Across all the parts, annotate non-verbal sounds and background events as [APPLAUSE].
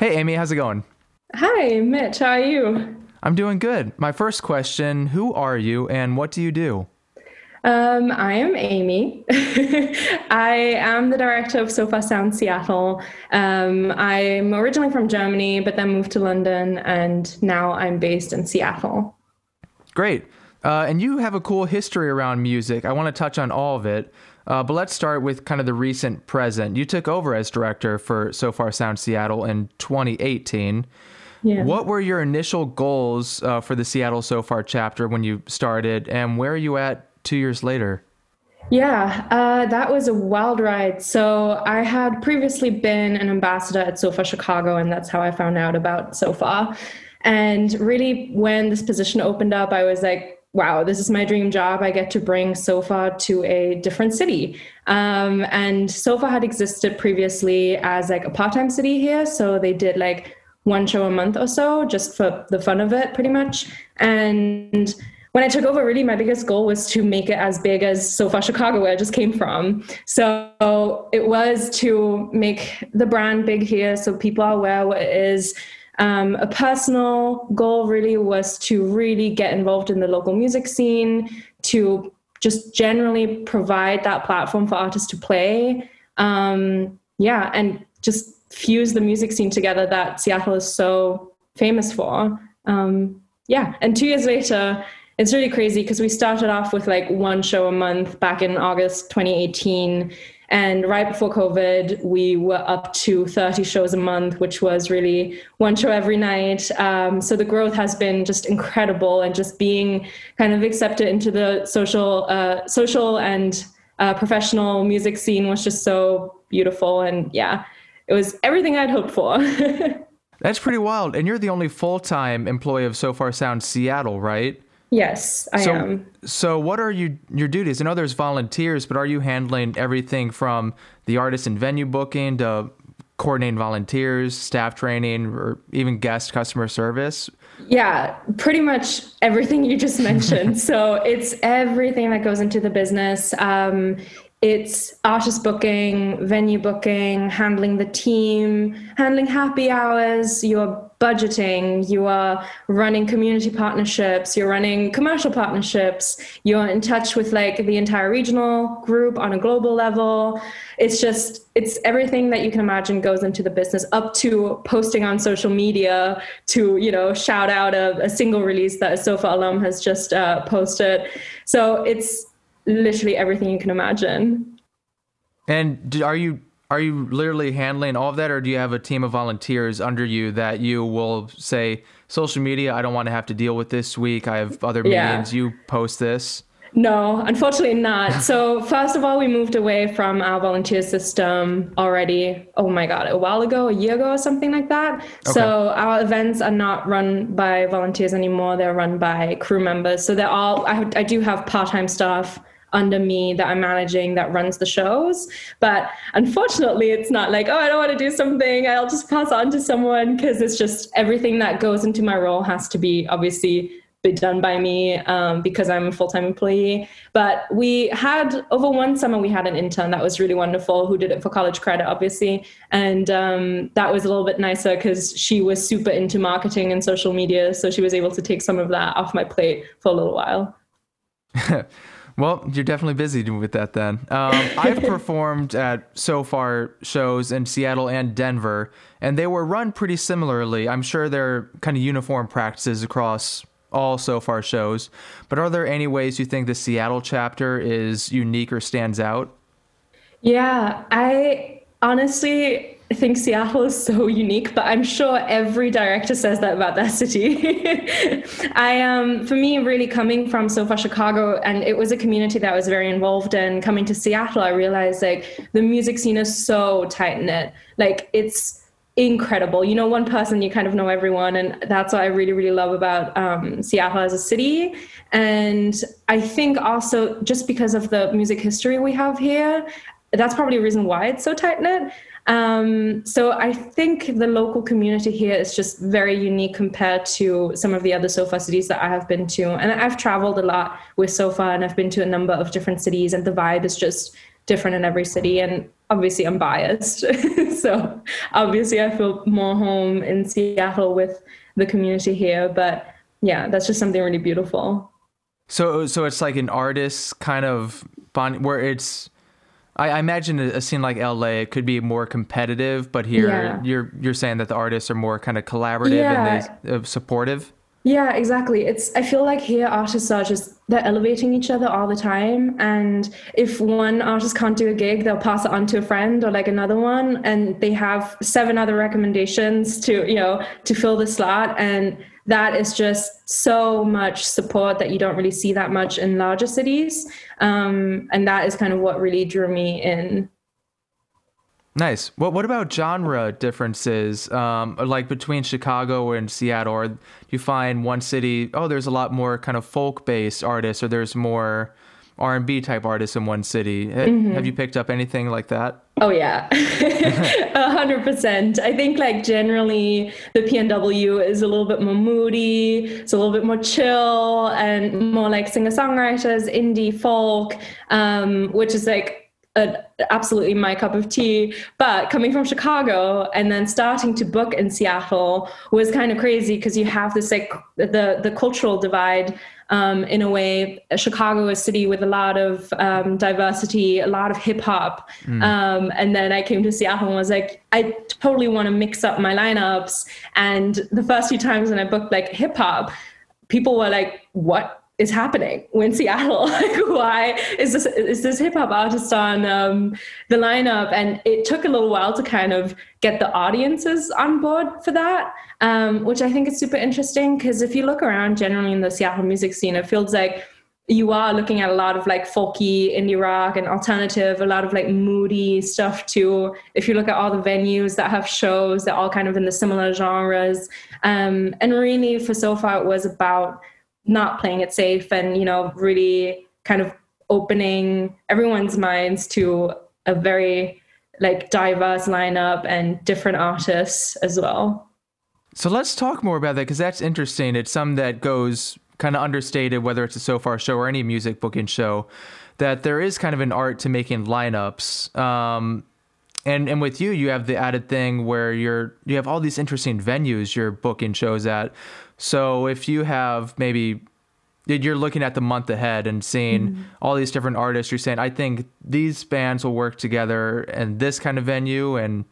Hey, Amy, how's it going? Hi, Mitch. How are you? I'm doing good. My first question Who are you and what do you do? Um, I am Amy. [LAUGHS] I am the director of Sofar Sound Seattle. Um, I'm originally from Germany, but then moved to London, and now I'm based in Seattle. Great. Uh, and you have a cool history around music. I want to touch on all of it. Uh, but let's start with kind of the recent present. You took over as director for Sofar Sound Seattle in 2018. Yeah. What were your initial goals uh, for the Seattle Sofar chapter when you started, and where are you at two years later? Yeah, uh, that was a wild ride. So I had previously been an ambassador at Sofar Chicago, and that's how I found out about Sofar. And really, when this position opened up, I was like, wow, this is my dream job. I get to bring Sofar to a different city. Um, and Sofar had existed previously as like a part time city here. So they did like one show a month or so just for the fun of it, pretty much. And when I took over, really my biggest goal was to make it as big as Sofar Chicago, where I just came from. So it was to make the brand big here so people are aware what it is. Um, a personal goal really was to really get involved in the local music scene, to just generally provide that platform for artists to play. Um, yeah, and just fuse the music scene together that Seattle is so famous for. Um, yeah, and two years later, it's really crazy because we started off with like one show a month back in August 2018. And right before COVID, we were up to 30 shows a month, which was really one show every night. Um, so the growth has been just incredible, and just being kind of accepted into the social, uh, social and uh, professional music scene was just so beautiful. And yeah, it was everything I'd hoped for. [LAUGHS] That's pretty wild. And you're the only full time employee of Sofar Sound Seattle, right? Yes, I so, am. So, what are you, your duties? I know there's volunteers, but are you handling everything from the artist and venue booking to coordinating volunteers, staff training, or even guest customer service? Yeah, pretty much everything you just mentioned. [LAUGHS] so, it's everything that goes into the business. Um, it's artist booking, venue booking, handling the team, handling happy hours, you're budgeting, you are running community partnerships, you're running commercial partnerships, you're in touch with like the entire regional group on a global level. It's just, it's everything that you can imagine goes into the business up to posting on social media to, you know, shout out a, a single release that a Sofar alum has just uh, posted. So it's, literally everything you can imagine. And are you are you literally handling all of that, or do you have a team of volunteers under you that you will say social media? I don't want to have to deal with this week. I have other meetings. Yeah. You post this. No, unfortunately not. So, first of all, we moved away from our volunteer system already. Oh my God, a while ago, a year ago, or something like that. Okay. So, our events are not run by volunteers anymore. They're run by crew members. So, they're all, I, I do have part time staff under me that I'm managing that runs the shows. But unfortunately, it's not like, oh, I don't want to do something. I'll just pass on to someone because it's just everything that goes into my role has to be obviously be done by me um, because I'm a full time employee. But we had over one summer, we had an intern that was really wonderful who did it for college credit, obviously. And um, that was a little bit nicer because she was super into marketing and social media. So she was able to take some of that off my plate for a little while. [LAUGHS] Well, you're definitely busy with that then. Um, [LAUGHS] I've performed at Sofar shows in Seattle and Denver, and they were run pretty similarly. I'm sure they're kind of uniform practices across all Sofar shows, but are there any ways you think the Seattle chapter is unique or stands out? Yeah, I honestly I think Seattle is so [LAUGHS] unique, but I'm sure every director says that about their city. [LAUGHS] I um for me really coming from Sofar Chicago and it was a community that I was very involved in coming to Seattle I realized like the music scene is so tight knit like it's incredible. You know one person you kind of know everyone and that's what I really really love about um, Seattle as a city. And I think also just because of the music history we have here that's probably a reason why it's so tight knit um, so I think the local community here is just very unique compared to some of the other Sofar cities that I have been to. And I've traveled a lot with Sofar and I've been to a number of different cities and the vibe is just different in every city. And obviously I'm biased. [LAUGHS] so obviously I feel more home in Seattle with the community here. But yeah, that's just something really beautiful. So so it's like an artist kind of bond where it's I, I imagine a scene like LA it could be more competitive, but here yeah. you're you're saying that the artists are more kind of collaborative yeah. and they, uh, supportive. Yeah, exactly. It's I feel like here artists are just they're elevating each other all the time and if one artist can't do a gig, they'll pass it on to a friend or like another one and they have seven other recommendations to, you know, to fill the slot and that is just so much support that you don't really see that much in larger cities. Um, and that is kind of what really drew me in Nice. What what about genre differences, um, like between Chicago and Seattle? Or do you find one city, oh, there's a lot more kind of folk based artists, or there's more R and B type artists in one city. Mm-hmm. Have you picked up anything like that? Oh yeah, [LAUGHS] [LAUGHS] a hundred percent. I think like generally the PNW is a little bit more moody. It's a little bit more chill and more like singer songwriters, indie folk, um, which is like a, absolutely my cup of tea. But coming from Chicago and then starting to book in Seattle was kind of crazy because you have this like the the cultural divide. Um, in a way, Chicago is a city with a lot of um, diversity, a lot of hip hop. Mm. Um, and then I came to Seattle and was like, I totally want to mix up my lineups. And the first few times when I booked like hip hop, people were like, "What is happening in Seattle? [LAUGHS] like, why is this is this hip hop artist on um, the lineup? And it took a little while to kind of get the audiences on board for that, um, which I think is super interesting because if you look around generally in the Seattle music scene, it feels like you are looking at a lot of like folky indie rock and alternative, a lot of like moody stuff too. If you look at all the venues that have shows, they're all kind of in the similar genres. Um, and really, for Sofar, it was about not playing it safe and you know really kind of opening everyone's minds to a very like diverse lineup and different artists as well. So let's talk more about that because that's interesting. It's some that goes kind of understated whether it's a Sofar show or any music booking show that there is kind of an art to making lineups. Um, and and with you you have the added thing where you're you have all these interesting venues you're booking shows at so if you have maybe you're looking at the month ahead and seeing mm-hmm. all these different artists, you're saying, I think these bands will work together in this kind of venue. And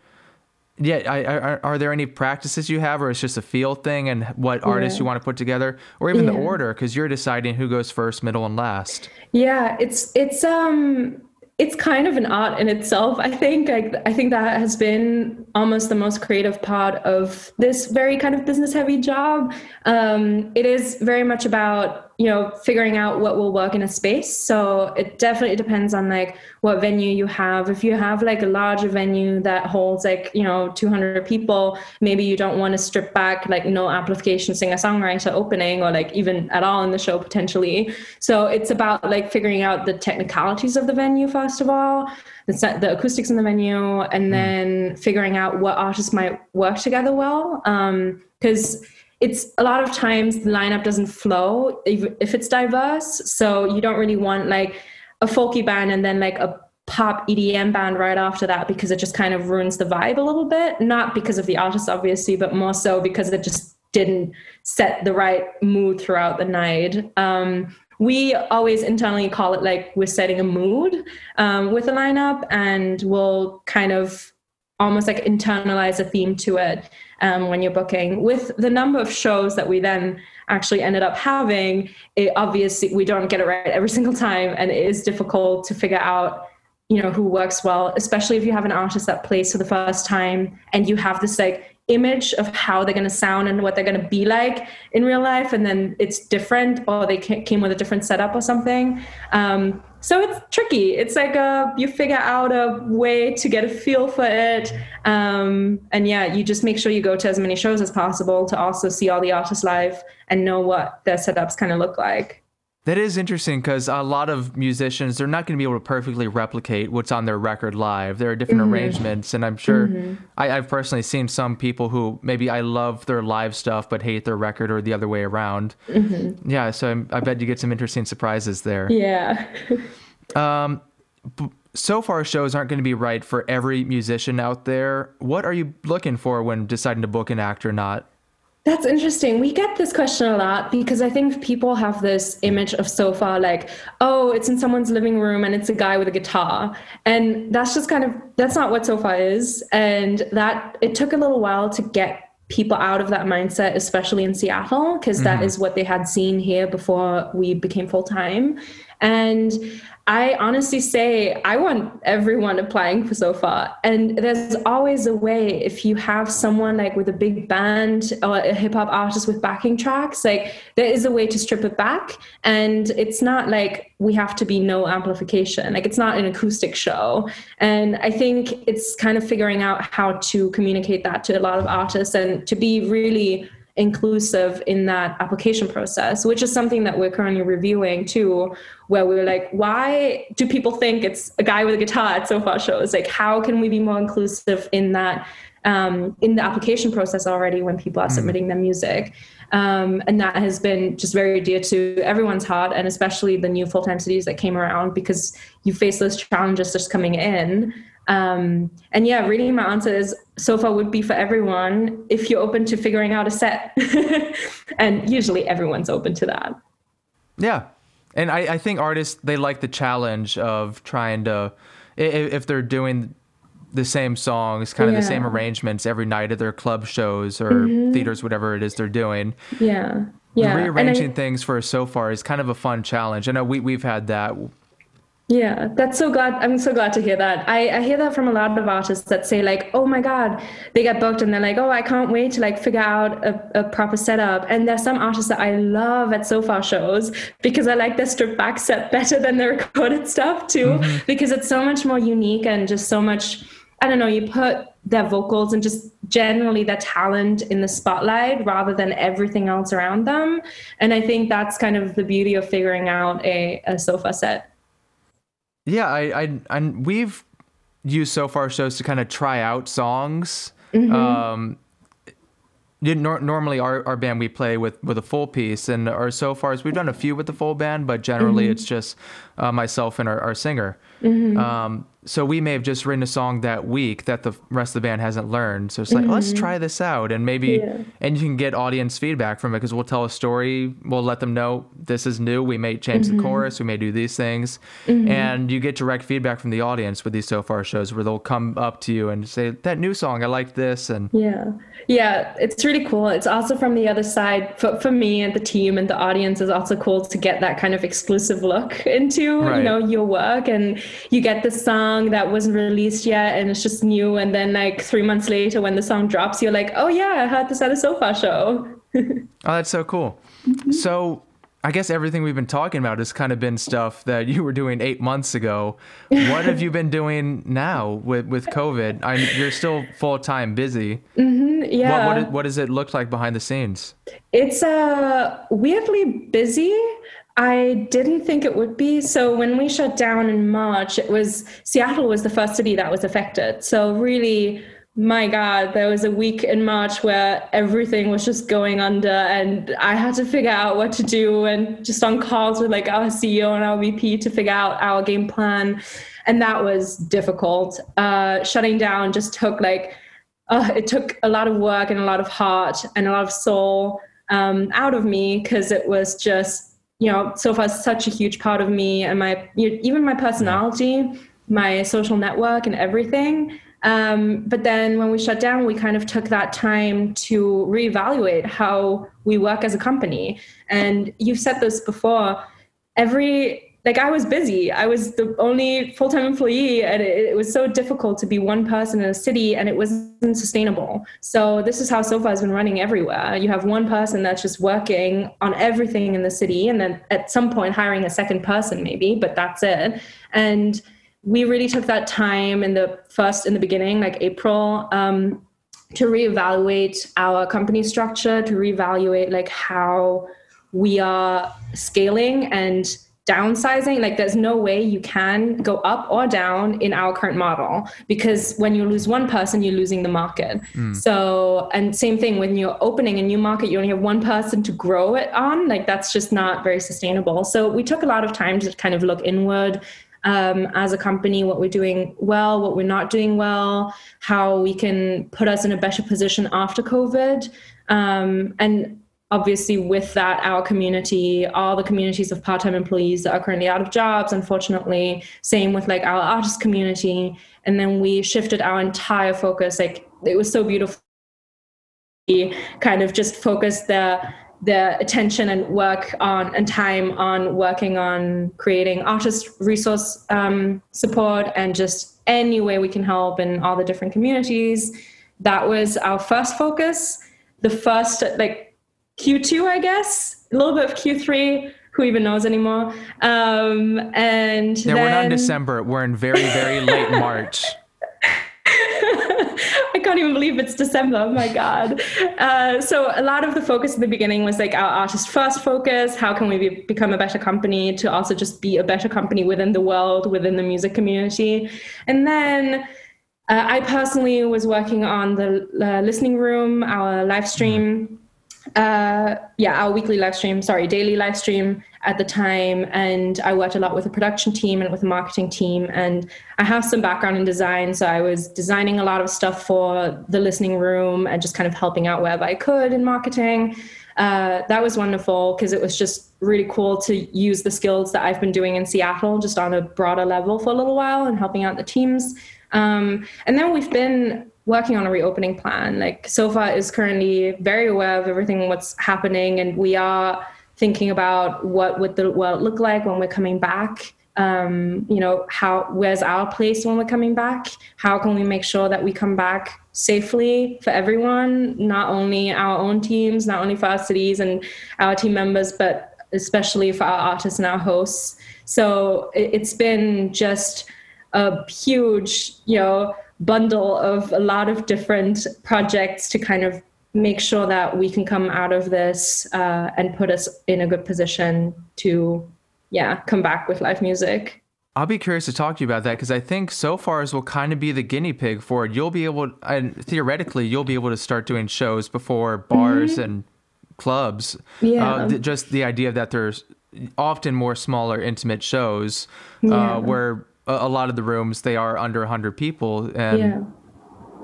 yeah, I, I, are there any practices you have, or it's just a feel thing and what yeah. artists you want to put together, or even yeah. the order, because you're deciding who goes first, middle, and last? Yeah, it's it's um it's kind of an art in itself. I think I, I think that has been almost the most creative part of this very kind of business heavy job. Um, it is very much about you know figuring out what will work in a space. So it definitely depends on like what venue you have. If you have like a larger venue that holds like you know 200 people maybe you don't want to strip back like no amplification singer songwriter opening or like even at all in the show potentially. So it's about like figuring out the technicalities of the venue first of all the, set, the acoustics in the venue and mm. then figuring out what artists might work together well. Um, because it's a lot of times the lineup doesn't flow if, it's diverse. So you don't really want like a folky band and then like a pop EDM band right after that because it just kind of ruins the vibe a little bit. Not because of the artist, obviously, but more so because it just didn't set the right mood throughout the night. Um, we always internally call it like we're setting a mood um, with a lineup, and we'll kind of almost like internalize a theme to it um, when you're booking. With the number of shows that we then actually ended up having, it obviously we don't get it right every [LAUGHS] single time, and it is difficult to figure out you know who works well especially if you have an artist that plays for the first time and you have this like image of how they're going to sound and what they're going to be like in real life and then it's different or they came with a different setup or something. Um, so it's tricky. It's like a you figure out a way to get a feel for it. Um, and yeah you just make sure you go to as many shows as possible to also see all the artists live and know what their setups kind of look like that is interesting because a lot of musicians they're not going to be able to perfectly replicate what's on their record live. There are different mm-hmm. arrangements, and I'm sure mm-hmm. I, have personally seen some people who maybe I love their live stuff but hate their record, or the other way around. Mm-hmm. Yeah, so I'm, i bet you get some interesting surprises there. Yeah. [LAUGHS] um, Sofar shows aren't going to be right for every musician out there. What are you looking for when deciding to book an act or not? That's interesting. We get this question a lot because I think people have this image of Sofar like, oh, it's in someone's living room and it's a guy with a guitar. And that's just kind of that's not what Sofar is. And that it took a little while to get people out of that mindset, especially in Seattle, because mm-hmm. what they had seen here before we became full time. And I honestly say I want everyone applying for Sofar. And there's always a way if you have someone like with a big band or a hip hop artist with backing tracks, like there is a way to strip it back. And it's not like we have to be no amplification. Like it's not an acoustic show. And I think it's kind of figuring out how to communicate that to a lot of artists and to be really inclusive in that application process, which is something that we're currently reviewing too, where we're like, why do people think it's a guy with a guitar at Sofar shows? Like, how can we be more inclusive in that, um, in the application process already when people are mm. submitting their music? Um, and that has been just very dear to everyone's heart, and especially the new full time cities that came around because you face those challenges just coming in. Um, and yeah, really, my answer is Sofar would be for everyone if you're open to figuring out a set. [LAUGHS] and usually everyone's open to that. Yeah. And I, I think artists, they like the challenge of trying to, if they're doing the same songs, kind of yeah. the same arrangements every night at their club shows or mm-hmm. theaters, whatever it is they're doing. Yeah. Yeah. Rearranging I, things for Sofar is kind of a fun challenge. I know we, we've had that yeah, that's so glad. I'm so glad to hear that. I, I hear that from a lot of artists that say like, oh my God, they get booked and they're like, oh, I can't wait to like figure out a, a proper setup. And there's some artists that I love at Sofar shows because I like their stripped back set better than the [LAUGHS] recorded stuff too, mm-hmm. because it's so much more unique and just so much, I don't know, you put their vocals and just generally their talent in the spotlight rather than everything else around them. And I think that's kind of the beauty of figuring out a, a Sofar set. Yeah, I, I, I we've used Sofar shows to kind of try out songs. Mm-hmm. Um, nor- normally our, our band we play with with a full piece and or so far as we've done a few with the full band but generally mm-hmm. it's just uh, myself and our, our singer mm-hmm. um, so we may have just written a song that week that the rest of the band hasn't learned. So it's like, mm-hmm. let's try this out, and maybe, yeah. and you can get audience feedback from it because we'll tell a story. We'll let them know this is new. We may change mm-hmm. the chorus. We may do these things, mm-hmm. and you get direct feedback from the audience with these Sofar shows where they'll come up to you and say, "That new song, I like this," and yeah, yeah, it's really cool. It's also from the other side for for me and the team and the audience is also cool to get that kind of exclusive look [LAUGHS] into right. you know your work, and you get the song that wasn't released yet and it's just new and then like three months later when the song drops you're like oh yeah i heard this at a Sofar show. [LAUGHS] Oh that's so cool. Mm-hmm. so i guess everything we've been talking about has kind of been stuff that you were doing eight months ago. What have you been doing now with with covid? I'm, you're still full-time busy. Mm-hmm, yeah what, what, what does it look like behind the scenes? It's uh weirdly busy I didn't think it would be. So when we shut down in March, it was Seattle was the first city that was affected. So really, my God, there was a week in March where everything was just going under, and I had to figure out what to do, and just on calls with like our CEO and our VP to figure out our game plan, and that was difficult. Uh, shutting down just took like uh, it took a lot of work and a lot of heart and a lot of soul um, out of me because it was just you know, Sofar is such a huge part of me and my even my personality, my social network, and everything. Um, but then when we shut down, we kind of took that time to reevaluate how we work as a company. And you've said this before. Every like I was busy. I was the only full time employee, and it, it, was so difficult to be one person in a city, and it wasn't sustainable. So this is how Sofar has been running everywhere. You have one person that's just working on everything in the city, and then at some point hiring a second person, maybe, but that's it. And we really took that time in the first in the beginning, like April. Um, to reevaluate our company structure, to reevaluate like how we are scaling and downsizing like there's no way you can go up or down in our current model because when you lose one person you're losing the market mm. so and same thing when you're opening a new market you only have one person to grow it on like that's just not very sustainable so we took a lot of time to kind of look inward um, as a company, what we're doing well, what we're not doing well, how we can put us in a better position after COVID. Um, and obviously with that our community all the communities of part-time employees that are currently out of jobs unfortunately. Same with like our artist community. And then we shifted our entire focus like it was so beautiful. We kind of just focused the the attention and work on and time on working on creating artist resource um, support and just any way we can help in all the different communities. That was our first focus. The first like Q2, I guess, a little bit of Q3. Who even knows anymore? Um, and yeah, then... we're not in December. We're in very, very [LAUGHS] late March. [LAUGHS] I can't even believe it's December. Oh my God. Uh, so, a lot of the focus in the beginning was like our artist first focus. How can we be, become a better company to also just be a better company within the world, within the music community? And then uh, I personally was working on the uh, listening room, our live stream. Uh, yeah, our weekly live stream, sorry, daily live stream at the time. And I worked a lot with a production team and with a marketing team. And I have some background in design. So I was designing a lot of stuff for the listening room and just kind of helping out wherever I could in marketing. Uh, that was wonderful because it was just really cool to use the skills that I've been doing in Seattle just on a broader level for a little while and helping out the teams. Um, and then we've been working on a reopening plan. Like Sofar is currently very aware of everything what's happening, and we are thinking about what would the world look like when we're coming back. Um, you know, how where's our place when we're coming back? How can we make sure that we come back safely for everyone, not only our own teams, not only for our cities and our team members, but especially for our artists and our hosts. So it, it's been just a huge, you know, bundle of a lot of different projects to kind of make sure that we can come out of this uh, and put us in a good position to yeah come back with live music I'll be curious to talk to you about that because I think Sofars will kind of be the guinea pig for it. You'll be able, and theoretically, you'll be able to start doing shows before bars mm-hmm. and clubs. Yeah. Uh, th- just the idea that there's often more smaller, intimate shows uh, yeah. where a, lot of the rooms they are under 100 people and yeah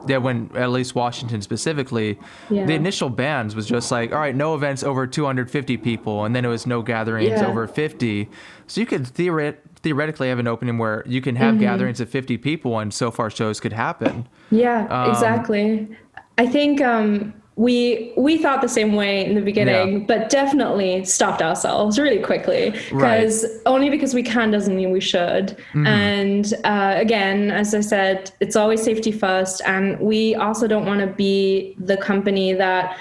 yeah, when at least Washington specifically, yeah. the initial bans was just like, all right, no events over 250 people, and then it was no gatherings yeah. over 50. So you could theoret- theoretically have an opening where you can have mm-hmm. gatherings of 50 people, and Sofar shows could happen. Yeah, um, exactly. I think um, we we thought the same way in the beginning yeah. but definitely stopped ourselves really quickly because right. only because we can doesn't mean we should mm-hmm. and uh, again as i said it's always safety first and we also don't want to be the company that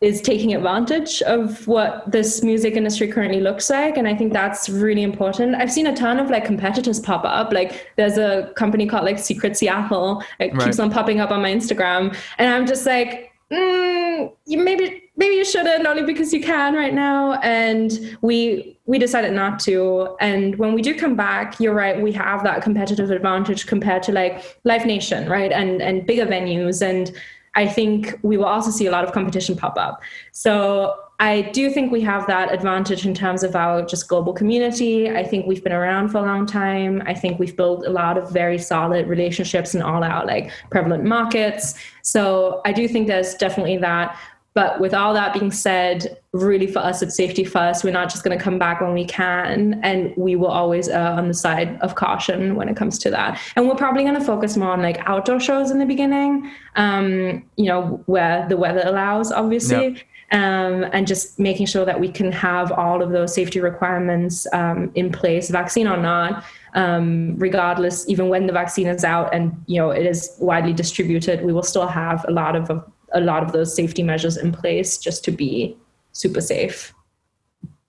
is taking advantage of what this music industry currently looks like and i think that's really important i've seen a ton of like competitors pop up like there's a company called like secret seattle it right. keeps on popping up on my instagram and i'm just like mm, you maybe maybe you shouldn't only because you can right now and we we decided not to. And when we do come back you're right we have that competitive advantage compared to like live nation right and and bigger venues. And i think we will also see a lot of competition pop up. So I do think we have that advantage in terms of our just global community. I think we've been around for a long time. I think we've built a lot of very solid relationships in all our like prevalent markets. So I do think there's definitely that. But with all that being said, really for us, it's safety first. We're not just going to come back when we can, and we will always uh, on the side of caution when it comes to that. And we're probably going to focus more on like outdoor shows in the beginning, um, you know, where the weather allows, obviously. Yep um, and just making sure that we can have all of those safety requirements um, in place, vaccine or not, um, regardless, even when the vaccine is out and you know it is widely distributed, we will still have a lot of a lot of those safety measures in place just to be super safe.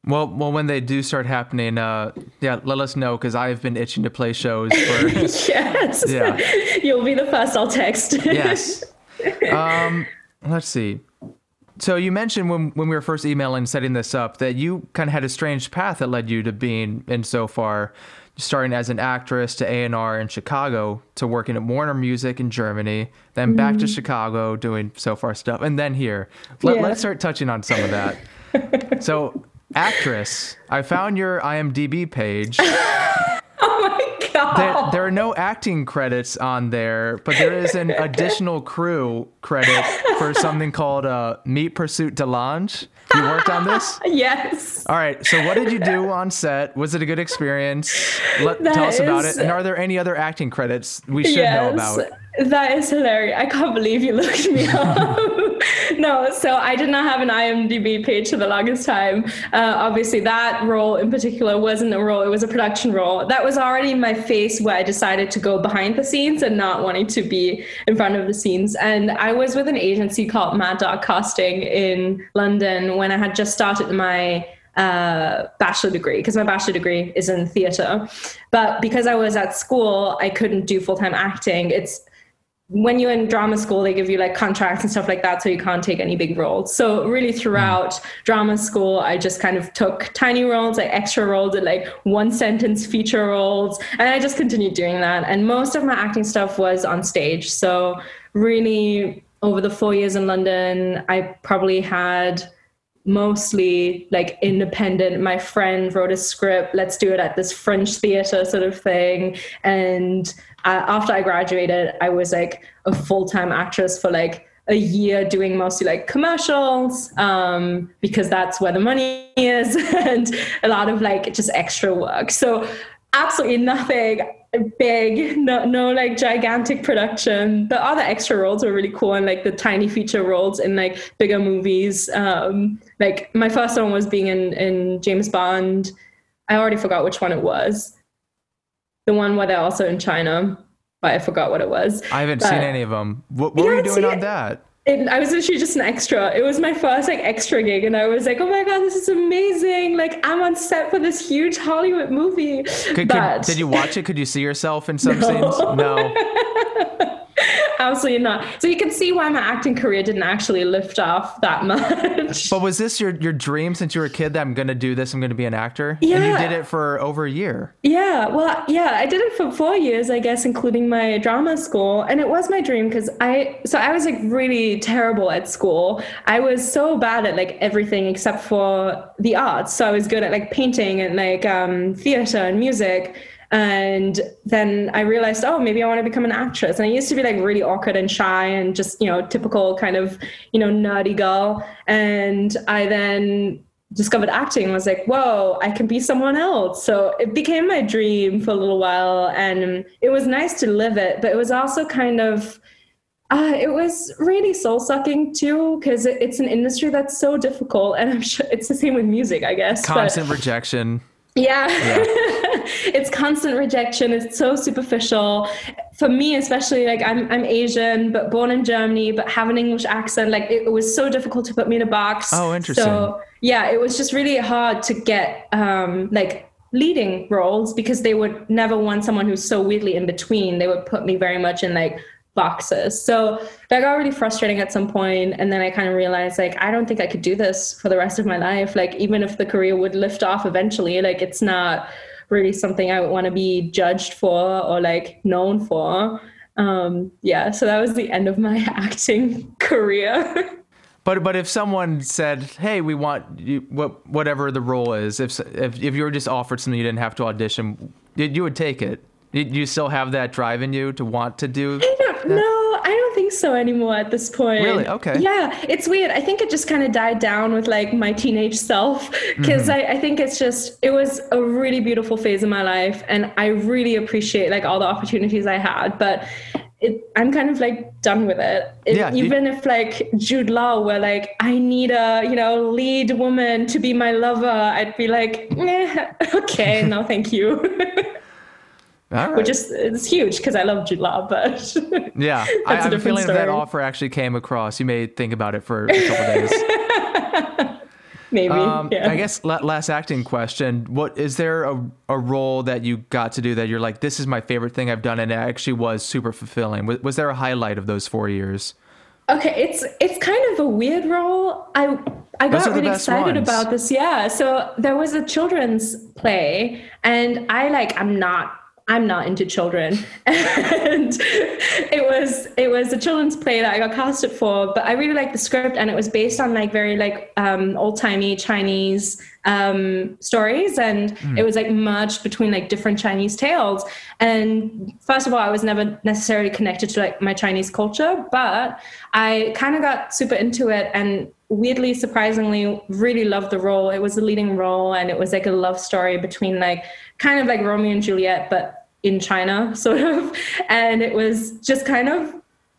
Well, well, when they do start happening, uh, yeah, let us know because I've been itching to play shows. For, [LAUGHS] yes, yeah, [LAUGHS] you'll be the first I'll text. yes. [LAUGHS] Um, let's see. So you mentioned when when we were first emailing setting this up that you kind of had a strange path that led you to being in Sofar, starting as an actress to A and R in Chicago to working at Warner Music in Germany, then mm-hmm. back to mm-hmm. Chicago doing Sofar stuff, and then here. Let, yeah. Let's start touching on some of that. so, actress, I found your IMDb page. [LAUGHS] there, there are no acting credits on there, but there is an additional crew credit for something called uh, Meat Pursuit Delange. You worked on this? [LAUGHS] yes. All right. So, what did you do on set? Was it a good experience? Let, tell us about is- it. And are there any other acting credits we should know about? That is hilarious. I can't believe you looked me up. [LAUGHS] no, so I did not have an IMDb page for the longest time. Uh, obviously, that role in particular wasn't a role, it was a production role. That was already my face where I decided to go behind the scenes and not wanting to be in front of the scenes. And I was with an agency called Mad Dog Casting in London when I had just started my uh, bachelor degree because my bachelor degree is in theater. But because I was at school, I couldn't do full time acting. It's when you're in drama school, they give you like contracts and stuff like that, so you can't take any big roles. So really, throughout drama school, I just kind of took tiny roles, like extra roles, and like one sentence feature roles, and I just continued doing that. And most of my acting stuff was on stage. So really, over the four years in London, I probably had mostly like independent. My friend wrote a script, let's do it at this French theater sort of thing. And after I graduated, I was like a full time actress for like a year doing mostly like commercials um, because that's where the money is [LAUGHS] and a lot of like just extra work. So absolutely nothing big, no, no like gigantic production. The other extra roles were really cool and like the tiny feature roles in like bigger movies. Um, like my first one was being in, in James Bond. I already forgot which one it was. The one where they're also in China, but I forgot what it was. I haven't But- seen any of them. What, what were you doing on it? that? it, I was literally just an extra. It was my first like extra gig, and I was like, "Oh my god, this is amazing! Like I'm on set for this huge Hollywood movie." Could, could, did you watch it? Could you see yourself in some [LAUGHS] scenes? No. [LAUGHS] [LAUGHS] absolutely not. So you can see why my acting career didn't actually lift off that [LAUGHS] much. But was this your, your dream since you were a kid that I'm going to do this? I'm going to be an actor? And you did it for over a year. Yeah, well, yeah, I did it for four years, I guess, including my drama school. And it was my dream because I, so I was like really terrible at school. I was so bad at like everything except for the arts. So I was good at like painting and like um, theater and music. And then I realized, oh, maybe I want to become an actress. And I used to be like really awkward and shy and just, you know, typical kind of, you know, nerdy girl. And I then discovered acting was like, whoa, I can be someone else. So it became my dream for a little while. And it was nice to live it, but it was also kind of, uh, it was really soul sucking too, because it, it's an industry that's so difficult. And I'm sure it's the same with music, I guess. but- Constant rejection. Yeah. [LAUGHS] it's constant rejection. It's so superficial. For me, especially, like I'm I'm Asian, but born in Germany, but have an English accent. Like it, it was so difficult to put me in a box. Oh, interesting. So yeah, it was just really hard to get um like leading roles because they would never want someone who's so weirdly in between. They would put me very much in like boxes. So that got really frustrating at some point and then I kind of realized like I don't think I could do this for the rest of my life. Like even if the career would lift off eventually, like it's not really something I would want to be judged for or like known for. Um yeah, so that was the end of my [LAUGHS] acting career. But but if someone said, "Hey, we want you, what whatever the role is," if if if you were just offered something you didn't have to audition, you, you would take it. You, you still have that drive in you to want to do. Don't know. I don't think so anymore at this point. Really? Okay. Yeah, it's weird. I think it just kind of died down with like my teenage self because I, I think it's just it was a really beautiful phase of my life, and I really appreciate like all the opportunities I had, but. It, I'm kind of like done with it. It- Yeah, you- even if like Jude Law were like, I need a you know lead woman to be my lover, I'd be like, eh, [LAUGHS] okay, no, thank you. [LAUGHS] Right. Which is it's huge because I love Jude Law, but [LAUGHS] yeah, I, That's a I'm different feeling if that offer actually came across, you may think about it for a couple [LAUGHS] days. maybe. Um, yeah. I guess last acting question: What is there a, a role that you got to do that you're like, this is my favorite thing I've done, and it actually was super fulfilling? Was, was there a highlight of those four years? Okay, it's it's kind of a weird role. I I Those got really excited ones. about this. Yeah, so there was a children's play, and I like I'm not I'm not into children. [LAUGHS] and it was it was a children's play that I got casted for, but I really liked the script and it was based on like very like um, old-timey Chinese um, stories and mm. it was like merged between like different Chinese tales. And first of all, I was never necessarily connected to like my Chinese culture, but I kind of got super into it and weirdly surprisingly really loved the role it was a leading role and it was like a love story between like kind of like romeo and juliet but in china [LAUGHS] sort of and it was just kind of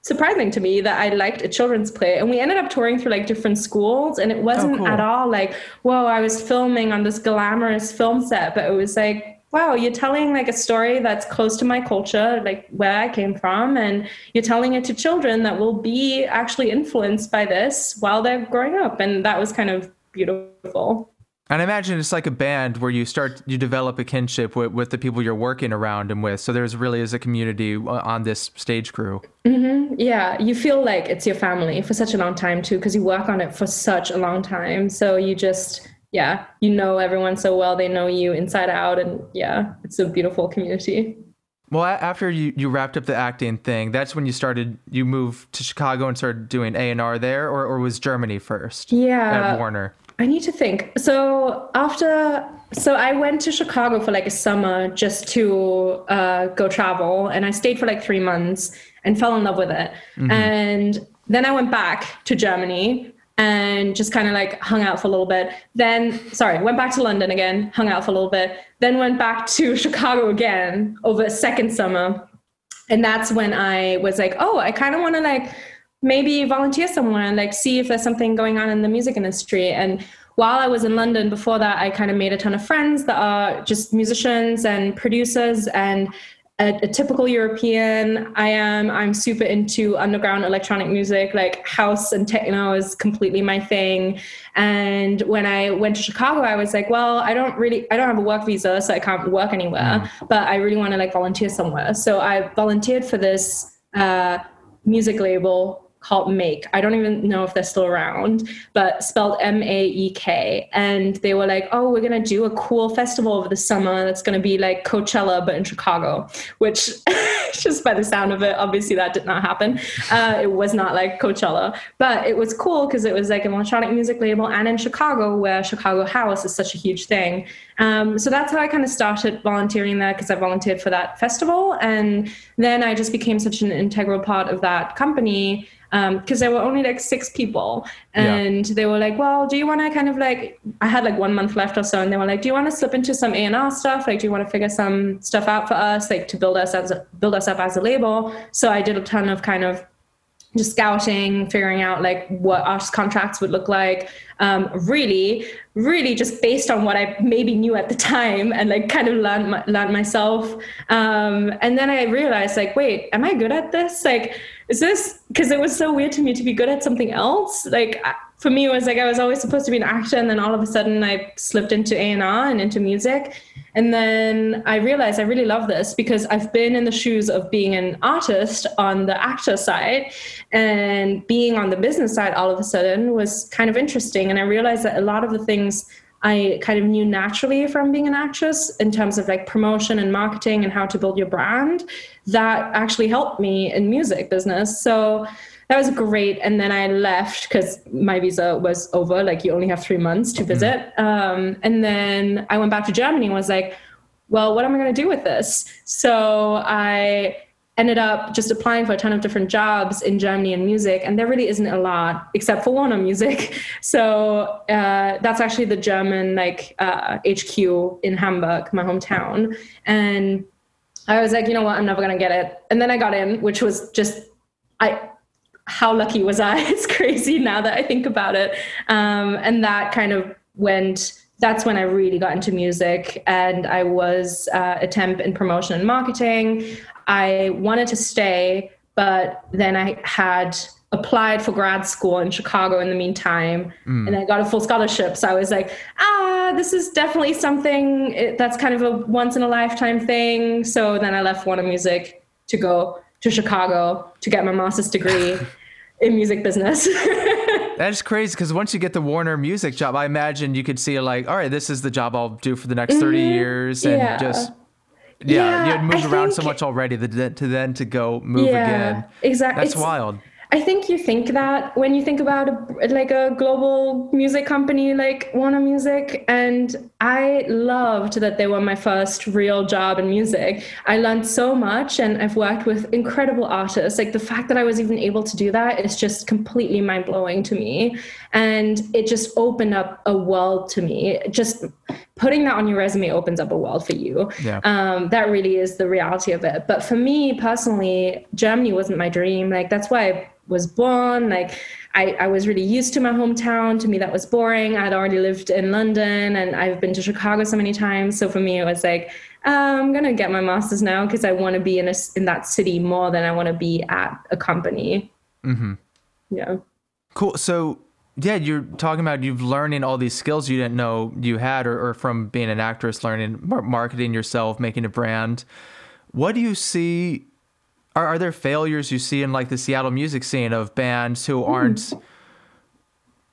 surprising to me that I liked a children's play. And we ended up touring through like different schools, and it oh, wasn't oh, cool. at all like, whoa, I was filming on this glamorous film set, but it was like, wow, you're telling like a story that's close to my culture, like where I came from, and you're telling it to children that will be actually influenced by this while they're growing up. And that was kind of beautiful. And I imagine it's like a band where you start, you develop a kinship with, with the people you're working around and with. So there's really is a community uh, on this stage crew. Mm-hmm. Yeah, you feel like it's your family for such a long time too, because you work on it for such a long time. So you just yeah, you know everyone so well. They know you inside out. And yeah, it's a beautiful community. Well, after you, you wrapped up the acting thing, that's when you started, you moved to Chicago and started doing A&R there, or, or was Germany first? Yeah. At Warner? I need to think. So after, so I went to Chicago for like a summer just to uh, go travel, and I stayed for like three months and fell in love with it. Mm-hmm. And then I went back to Germany and just kind of like hung out for a little bit. Then, sorry, went back to London again, hung out for a little bit. Then went back to [LAUGHS] Chicago again over a second summer. And that's when I was like, oh, I kind of want to like maybe volunteer somewhere and like see if there's something going on in the music industry. And while I was in London before that, I kind of made a ton of friends that are just musicians and producers and a, a, typical European. I am. I'm super into underground electronic music, like house and techno is completely my thing. And when I went to Chicago, I was like, well, I don't really, I don't have a work visa, so I can't work anywhere. Mm. But I really want to like volunteer somewhere. So I volunteered for this uh, music label called Make. I don't even know if they're still around, but spelled M A E K. And they were like, oh, we're going to do a cool festival over the summer that's going to be like Coachella, but in Chicago, which [LAUGHS] just by the sound of it, obviously that did not happen. Uh, it was not like Coachella, but it was cool because it was like an electronic music label and in Chicago, where Chicago House is such a huge thing. Um, so that's how I kind of started volunteering there because I volunteered for that festival. And then I just became such an integral part of that company because um, there were only like six people and yeah. they were like well do you want to kind of like i had like one month left or so and they were like do you want to slip into some a&r stuff like do you want to figure some stuff out for us like to build us as a, build us up as a label so i did a ton of kind of just scouting, figuring out like what our contracts would look like. Um, really, really just based on what I maybe knew at the time and like kind of learned, my, learned myself. Um, and then I realized like, wait, am I good at this? Like, is this, cause it was so weird to me to be good at something else. Like for me, it was like, I was always supposed to be an actor. And then all of a sudden I slipped into A&R and into music. And then I realized I really love this because I've been in the shoes of being an artist on the actor side and being on the business side all of a sudden was kind of interesting. And I realized that a lot of the things I kind of knew naturally from being an actress in terms of like promotion and marketing and how to build your brand that actually helped me in music business. So that was great. And then I left because my visa was over. Like you only have three months to mm-hmm. visit. Mm-hmm. Um, and then I went back to Germany and was like, well, what am I going to do with this? So I ended up just applying for a ton of different jobs in Germany in music, and there really isn't a lot except for Warner Music. [LAUGHS] So uh, that's actually the German like uh, HQ in Hamburg, my hometown, and I was like, you know what, I'm never gonna get it. And then I got in, which was just I how lucky was I? [LAUGHS] It's crazy now that I think about it. Um, and that kind of went, that's when I really got into music. And I was uh, a temp in promotion and marketing. I wanted to stay, but then I had applied for grad school in Chicago in the meantime, mm. and I got a full scholarship. So I was like, ah, this is definitely something that's kind of a once in a lifetime thing. So then I left Warner Music to go to Chicago to get my master's degree [LAUGHS] in music business. [LAUGHS] That's crazy because once you get the Warner Music job, I imagine you could see like, all right, this is the job I'll do for the next 30 mm-hmm. years, and yeah. just Yeah, Yeah, you had moved I around so much already that to then to go move again. exactly. That's wild. I think you think that when you think about a, like a global music company like Warner Music, and I loved that they were my first real job in music. I learned so much, and I've worked with incredible artists. Like the fact that I was even able to do that is just completely mind blowing to me, and it just opened up a world to me. Just putting that on your resume opens up a world for you. Yeah. Um, that really is the reality of it. But for me personally, Germany wasn't my dream. Like that's why I was born. Like I, I was really used to my hometown. To me, that was boring. I'd already lived in London and I've been to Chicago so many times. So for me, it was like, uh, I'm gonna get my master's now because I want to be in a in that city more than I want to be at a company. Mm-hmm. Yeah. Cool. So yeah, you're talking about you've learning all these skills you didn't know you had, or, or from being an actress, learning marketing yourself, making a brand. What do you see? Are, are there failures you see in like the Seattle music scene of bands who aren't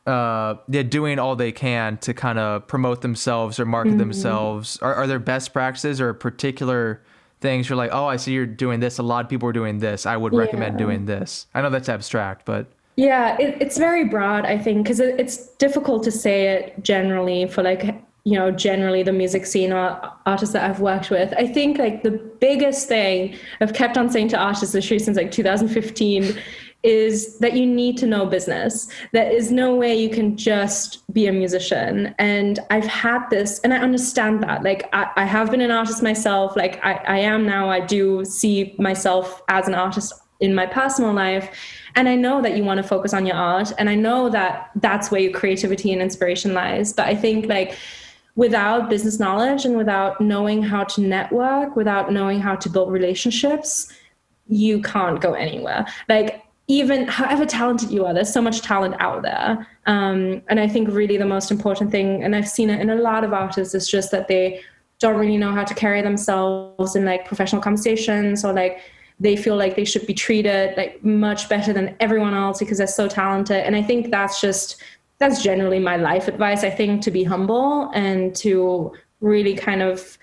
uh, they're doing all they can to kind of promote themselves or market themselves? Are, are there best practices or particular things you're like, oh, I see you're doing this. A lot of people are doing this. I would recommend doing this. I know that's abstract, but Yeah, it, it's very broad, I think, because it, it's difficult to say it generally for like, you know, generally the music scene or artists that I've worked with. I think like the biggest thing I've kept on saying to artists literally since like 2015 is that you need to know business. There is no way you can just be a musician. And I've had this, and I understand that. Like, I, I have been an artist myself. Like, I, I am now. I do see myself as an artist in my personal life. And I know that you want to focus on your art. And I know that that's where your creativity and inspiration lies. But I think, like, without business knowledge and without knowing how to network, without knowing how to build relationships, you can't go anywhere. Like, even however talented you are, there's so much talent out there. Um, and I think really the most important thing, and I've seen it in a lot of artists, is just that they don't really know how to carry themselves in like professional conversations or like they feel like they should be treated like much better than everyone else because they're so talented. And I think that's just that's generally my life advice. I think to be humble and to really kind of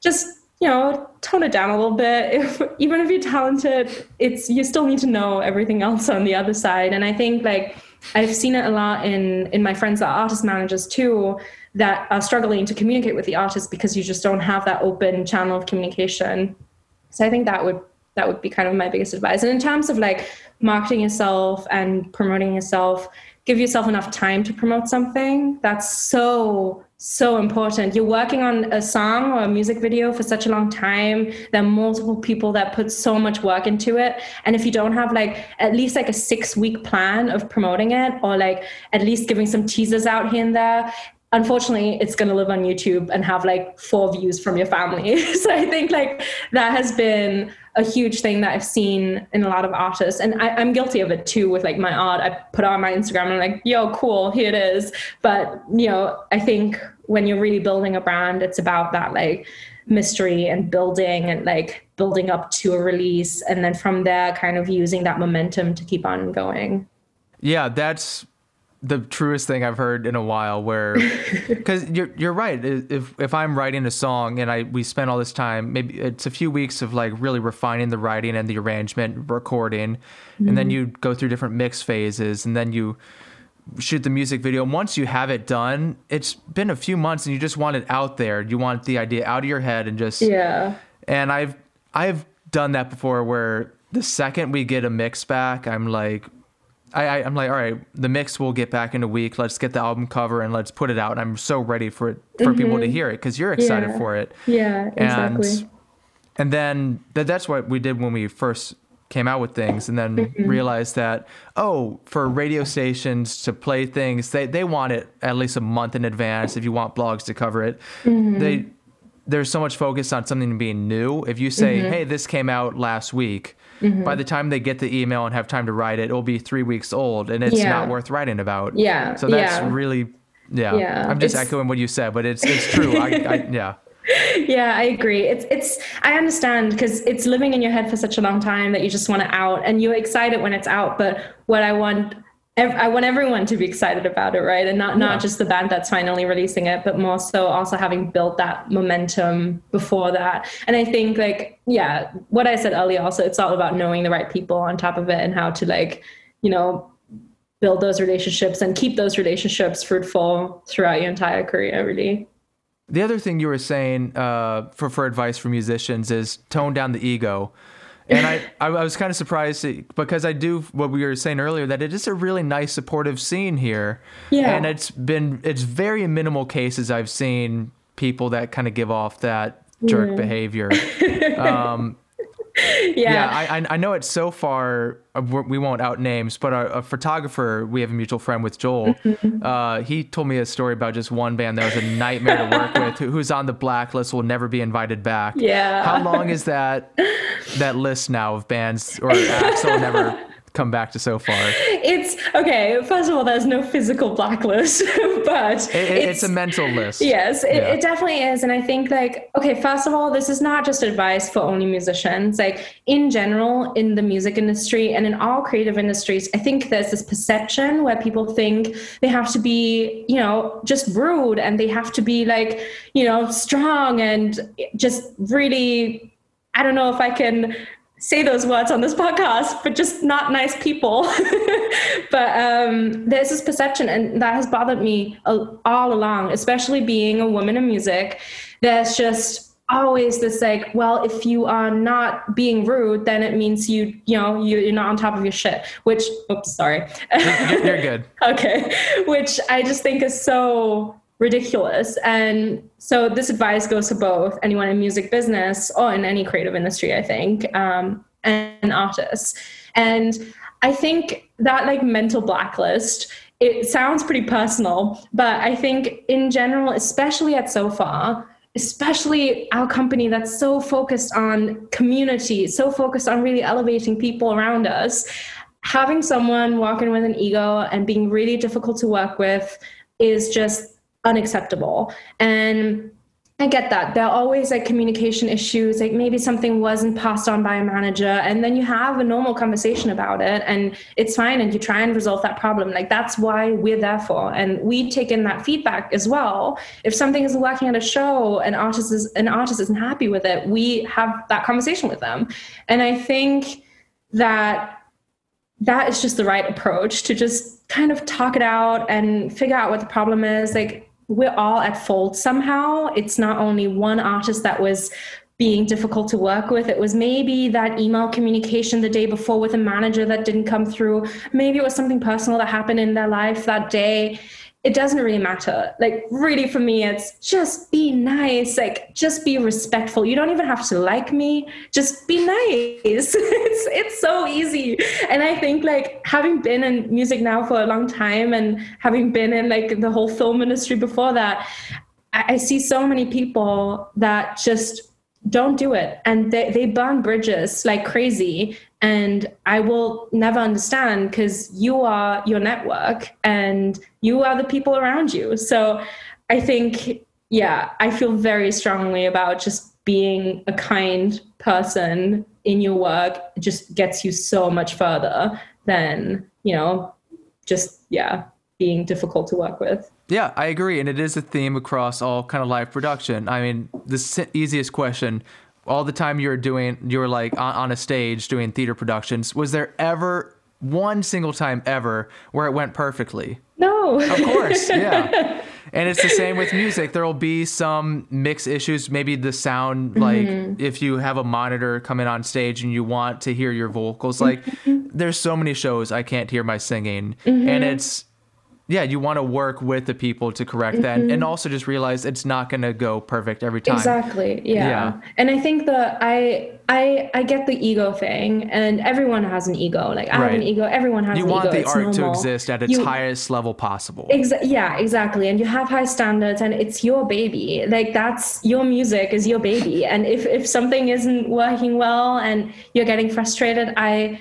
just you know tone it down a little bit [LAUGHS] if even if you're talented it's you still need to know everything else on the other side and i think like i've seen it a lot in in my friends that are artist managers too that are struggling to communicate with the artists because you just don't have that open channel of communication so i think that would that would be kind of my biggest advice. And in terms of like marketing yourself and promoting yourself give yourself enough time to promote something. That's so so important. You're working on a song or a music video for such a long time. There are multiple people that put so much work into it. And if you don't have like at least like a six week plan of promoting it or like at least giving some teasers out here and there unfortunately it's going to live on youtube and have like four views from your family. [LAUGHS] So i think like that has been a huge thing that i've seen in a lot of artists. And I, i'm guilty of it too with like my art. I put on my instagram and i'm like yo cool here it is. But you know i think when you're really building a brand it's about that like mystery and building and like building up to a release and then from there kind of using that momentum to keep on going. Yeah, that's the truest thing I've heard in a while. Where, [LAUGHS] because you're you're right. If if I'm writing a song and I we spend all this time, maybe it's a few weeks of like really refining the writing and the arrangement, recording, and then mm-hmm. you go through different mix phases, and then you shoot the music video. And once you have it done, it's been a few months, and you just want it out there. You want the idea out of your head and just yeah and I've I've done that before where the second we get a mix back, I'm like I, I I'm like, all right, the mix will get back in a week. Let's get the album cover and let's put it out. And I'm so ready for it for people to hear it because you're excited Yeah. for it. yeah exactly And and then that, that's what we did when we first came out with things and then Mm-hmm. realized that oh for radio stations to play things they, they want it at least a month in advance if you want blogs to cover it Mm-hmm. they there's so much focus on something being new if you say Mm-hmm. hey this came out last week Mm-hmm. by the time they get the email and have time to write it it'll be three weeks old and it's Yeah. not worth writing about. Yeah, so that's yeah. really yeah, Yeah, i'm just it's- echoing what you said but it's it's true. I, I [LAUGHS] yeah. Yeah i agree. It's it's i understand because it's living in your head for such a long time that you just want it out and you're excited when it's out but what i want I want everyone to be excited about it, right? And not not just the band that's finally releasing it, but more so also having built that momentum before that. And I think like yeah, what I said earlier also it's all about knowing the right people on top of it and how to like, you know, build those relationships and keep those relationships fruitful throughout your entire career really. The other thing you were saying uh, for for advice for musicians is tone down the ego and I, I was kind of surprised because I do what we were saying earlier that it is a really nice supportive scene here. Yeah. And it's been it's very minimal cases I've seen people that kind of give off that jerk behavior. [LAUGHS] Um, [LAUGHS] yeah, yeah I, I know it Sofar. Uh, we won't out names, but a, a photographer we have a mutual friend with Joel. Mm-hmm. Uh, he told me a story about just one band that was a nightmare to work [LAUGHS] with, who, who's on the blacklist, will never be invited back. Yeah. How long is that that list now of bands or [LAUGHS] acts that will never come back to Sofar? It's okay. First of all, there's no physical blacklist, [LAUGHS] but it, it's, it's, a mental list. Yes, it, yeah. it, definitely is. And I think, like, okay, first of all, this is not just advice for only musicians. Like, in general, in the music industry and in all creative industries, I think there's this perception where people think they have to be, you know, just rude and they have to be, like, you know, strong and just really I don't know if I can say those words on this podcast, but just not nice people. [LAUGHS] but um, there's this perception, and that has bothered me all along, especially being a woman in music. There's just always this like well if you are not being rude then it means you you know you, are not on top of your shit which oops sorry you're, you're good [LAUGHS] okay which i just think is so ridiculous. And so this advice goes to both anyone in music business or in any creative industry, I think, um, and artists. And I think that like mental blacklist, it sounds pretty personal, but I think in general, especially at Sofar, especially our company that's so focused on community, so focused on really elevating people around us, having someone walking with an ego and being really difficult to work with is just unacceptable. And I get that. There are always like communication issues, like maybe something wasn't passed on by a manager, and then you have a normal conversation about it, and it's fine, and you try and resolve that problem. Like that's why we're there for, and we take in that feedback as well. If something isn't working at a show, and artist is an artist isn't happy with it, we have that conversation with them, and I think that that is just the right approach to just kind of talk it out and figure out what the problem is. Like we're all at fault somehow. It's not only one artist that was being difficult to work with. It was maybe that email communication the day before with a manager that didn't come through. Maybe it was something personal that happened in their life that day it doesn't really matter. Like, really, for me, it's just be nice. Like, just be respectful. You don't even have to like me. Just be nice. [LAUGHS] it's it's so easy. And I think like having been in music now for a long time and having been in like the whole film industry before that, I, I see so many people that just don't do it. And they, they burn bridges like crazy. And i will never understand because you are your network and you are the people around you. So i think yeah i feel very strongly about just being a kind person in your work. Just gets you so much further than you know just yeah being difficult to work with yeah, I agree, and it is a theme across all kind of live production. I mean, the easiest question: all the time you were doing, you were like on, on a stage doing theater productions. Was there ever one single time ever where it went perfectly? No. Of course, [LAUGHS] yeah. and it's the same with music. There will be some mix issues. Maybe the sound, like mm-hmm. if you have a monitor coming on stage and you want to hear your vocals, like mm-hmm. there's so many shows I can't hear my singing, mm-hmm. and it's yeah, you want to work with the people to correct mm-hmm. that, and mm-hmm. also just realize it's not going to go perfect every time. Exactly. Yeah. yeah. And I think that I I I get the ego thing, and everyone has an ego. Like I right. have an ego. Everyone has. An ego. You an want ego. the it's art normal. to exist at its you, highest level possible. Exa- yeah, exactly. And you have high standards, and it's your baby. Like that's your music is your baby. And if if something isn't working well, and you're getting frustrated, I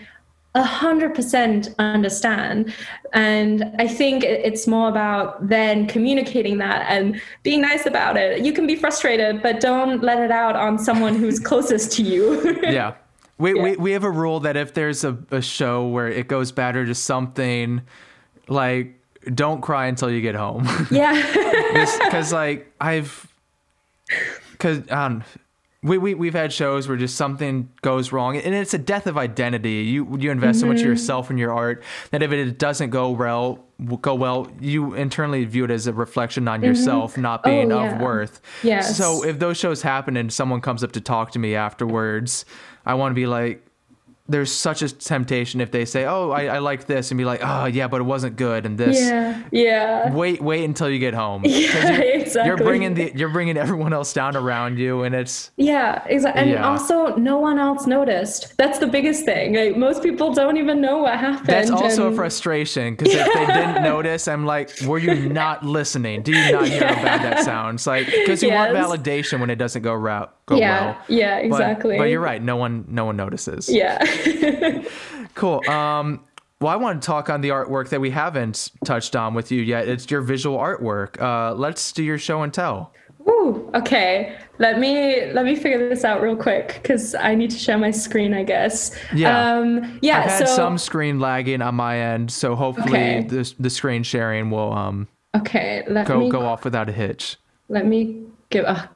a hundred percent understand. And I think it's more about then communicating that and being nice about it. You can be frustrated, but don't let it out on someone who's [LAUGHS] closest to you. [LAUGHS] yeah. We, yeah. we, we have a rule that if there's a, a show where it goes bad or just something like don't cry until you get home. [LAUGHS] Yeah. Because like I've, because um, we, we we've had shows where just something goes wrong and it's a death of identity you you invest mm-hmm. so much of mm-hmm. yourself in your art that if it doesn't go well go well you internally view it as a reflection on mm-hmm. yourself not being oh, yeah. of worth yes. so if those shows happen and someone comes up to talk to me afterwards i want to be like there's such a temptation if they say, "Oh, I, I like this," and be like, "Oh, yeah, but it wasn't good," and this. Yeah, yeah. Wait, wait until you get home. [LAUGHS] Yeah, you're, exactly. You're bringing the you're bringing everyone else down around you, and it's. Yeah, exactly. And yeah. also, no one else noticed. That's the biggest thing. Like most people don't even know what happened. That's also and... a frustration because yeah. if they didn't [LAUGHS] notice, I'm like, were you not listening? Do you not hear how bad that [LAUGHS] sounds? Like, because you yes. want validation when it doesn't go route go yeah, well. Yeah, exactly. But, but you're right. No one no one notices. Yeah. [LAUGHS] cool. Um, well, I want to talk on the artwork that we haven't touched on with you yet. It's your visual artwork. Uh, let's do your show and tell. Ooh, okay. Let me let me figure this out real quick because I need to share my screen, I guess. Yeah. Um, yeah. I've had so, some screen lagging on my end, so hopefully okay. the the screen sharing will um. Okay. Let go me, go off without a hitch. Let me give. Uh,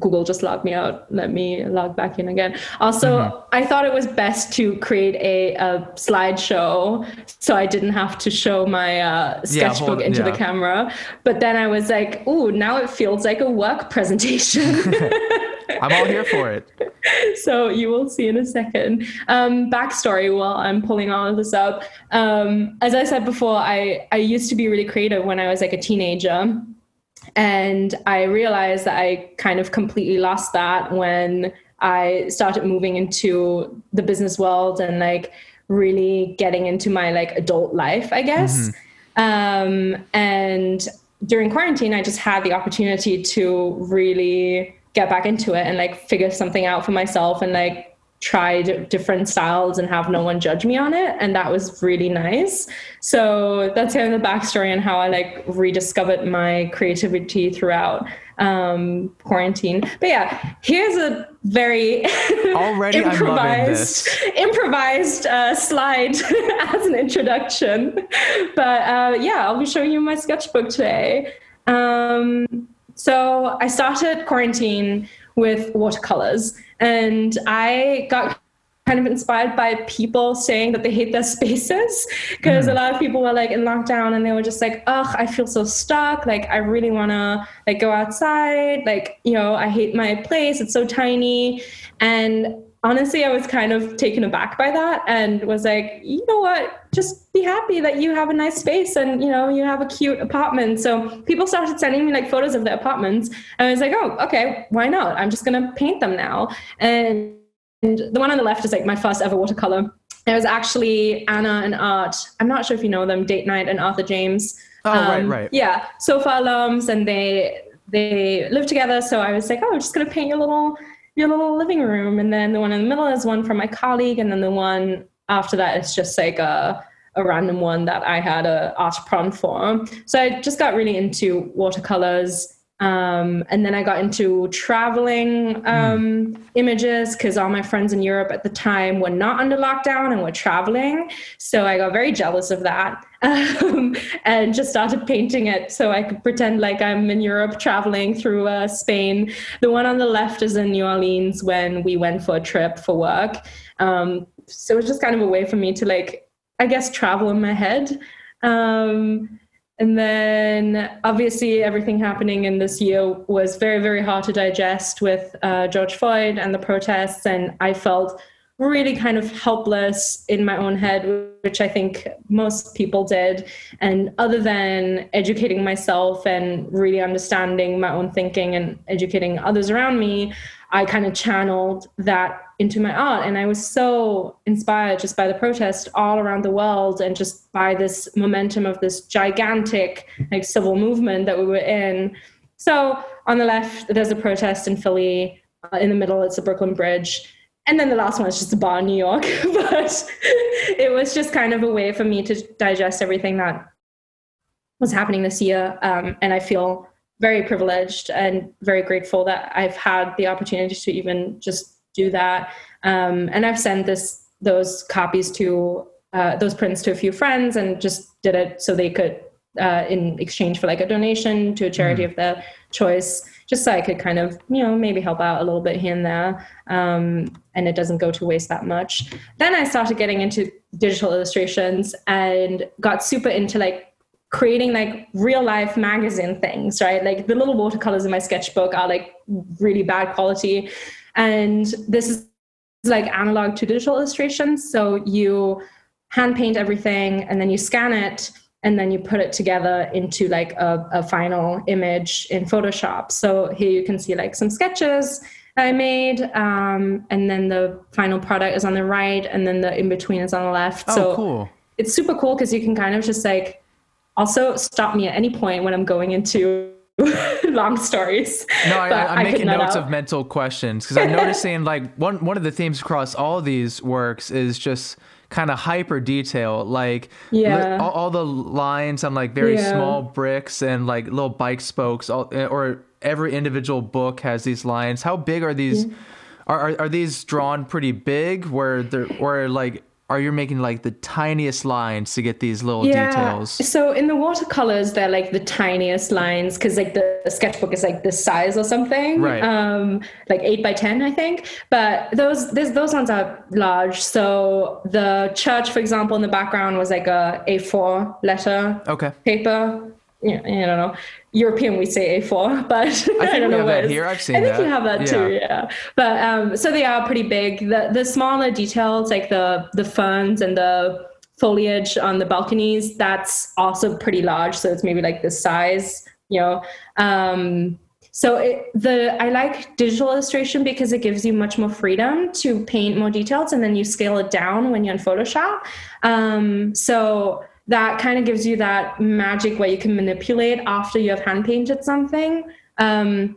Google just logged me out. Let me log back in again. Also, mm-hmm. I thought it was best to create a, a, slideshow so I didn't have to show my uh, sketchbook yeah, hold, into yeah. the camera. But then I was like, ooh, now it feels like a work presentation. [LAUGHS] I'm all here for it. [LAUGHS] So you will see in a second. Um, backstory while I'm pulling all of this up. Um, as I said before, I, I used to be really creative when I was like a teenager and I realized that I kind of completely lost that when I started moving into the business world and like really getting into my like adult life, I guess. Mm-hmm. Um, and during quarantine, I just had the opportunity to really get back into it and like figure something out for myself and like tried different styles and have no one judge me on it and that was really nice. So that's kind of the backstory and how i like rediscovered my creativity throughout um quarantine. But yeah here's a very [LAUGHS] already improvised improvised uh, slide [LAUGHS] as an introduction. But uh, yeah i'll be showing you my sketchbook today. Um so i started quarantine with watercolors. And I got kind of inspired by people saying that they hate their [LAUGHS] spaces because mm. a lot of people were like in lockdown and they were just like ugh i feel so stuck. Like i really want to like go outside. Like you know i hate my place. It's so tiny. And honestly i was kind of taken aback by that and was like you know what just be happy that you have a nice space and you know you have a cute apartment. So people started sending me like photos of their apartments. And i was like oh okay why not? I'm just going to paint them now. And, and the one on the left is like my first ever watercolor. It was actually anna and art. I'm not sure if you know them date night and arthur james. Oh um, right. right yeah Sofar alums and they they live together. So i was like oh i'm just going to paint your little your little living room. And then the one in the middle is one from my colleague. And then the one after that, it's just like a, a random one that I had a art prompt for. So I just got really into watercolors. Um, and then I got into traveling um, mm. images because all my friends in Europe at the time were not under lockdown and were traveling. So I got very jealous of that um, [LAUGHS] and just started painting it so I could pretend like I'm in Europe traveling through uh, Spain. The one on the left is in New Orleans when we went for a trip for work. Um, so it was just kind of a way for me to like, I guess, travel in my head. Um, and then obviously everything happening in this year was very, very hard to digest with uh, George Floyd and the protests. And I felt really kind of helpless in my own head, which I think most people did. And other than educating myself and really understanding my own thinking and educating others around me, I kind of channeled that into my art. And I was so inspired just by the protest all around the world and just by this momentum of this gigantic like civil movement that we were in. So on the left, there's a protest in Philly. Uh, in the middle, it's the Brooklyn Bridge. And then the last one is just a bar in New York. [LAUGHS] but it was just kind of a way for me to digest everything that was happening this year. Um, and I feel very privileged and very grateful that I've had the opportunity to even just do that. Um, and I've sent this those copies to uh, those prints to a few friends and just did it so they could uh, in exchange for like a donation to a charity mm. of their choice just so i could kind of you know maybe help out a little bit here and there um, and it doesn't go to waste that much then i started getting into digital illustrations and got super into like creating like real life magazine things right like the little watercolors in my sketchbook are like really bad quality and this is like analog to digital illustrations so you hand paint everything and then you scan it and then you put it together into like a, a final image in Photoshop. So here you can see like some sketches I made, um, and then the final product is on the right, and then the in between is on the left. Oh, so cool! It's super cool because you can kind of just like also stop me at any point when I'm going into [LAUGHS] long stories. No, I, am making notes of mental questions because I'm [LAUGHS] noticing like one one of the themes across all these works is just kind of hyper detail like yeah. li- all, all, the lines on like very yeah. small bricks and like little bike spokes all, eh, or every individual book has these lines how big are these yeah. are, are, are these drawn pretty big where they're or like are you're making like the tiniest lines to get these little yeah. details? So in the watercolors, they're like the tiniest lines because like the, the, sketchbook is like this size or something, right? Um, like eight by ten, I think. But those those ones are large. So the church, for example, in the background was like a A4 letter okay. paper. Yeah, I don't know. European we say A4, [LAUGHS] but I, I don't know what here. I've seen. I think that. you have that yeah. too. Yeah, but um, so they are pretty big. The the smaller details like the the ferns and the foliage on the balconies that's also pretty large. So it's maybe like this size. You know. Um, so it, the I like digital illustration because it gives you much more freedom to paint more details, and then you scale it down when you're in Photoshop. Um, so that kind of gives you that magic where you can manipulate after you have hand painted something. Um,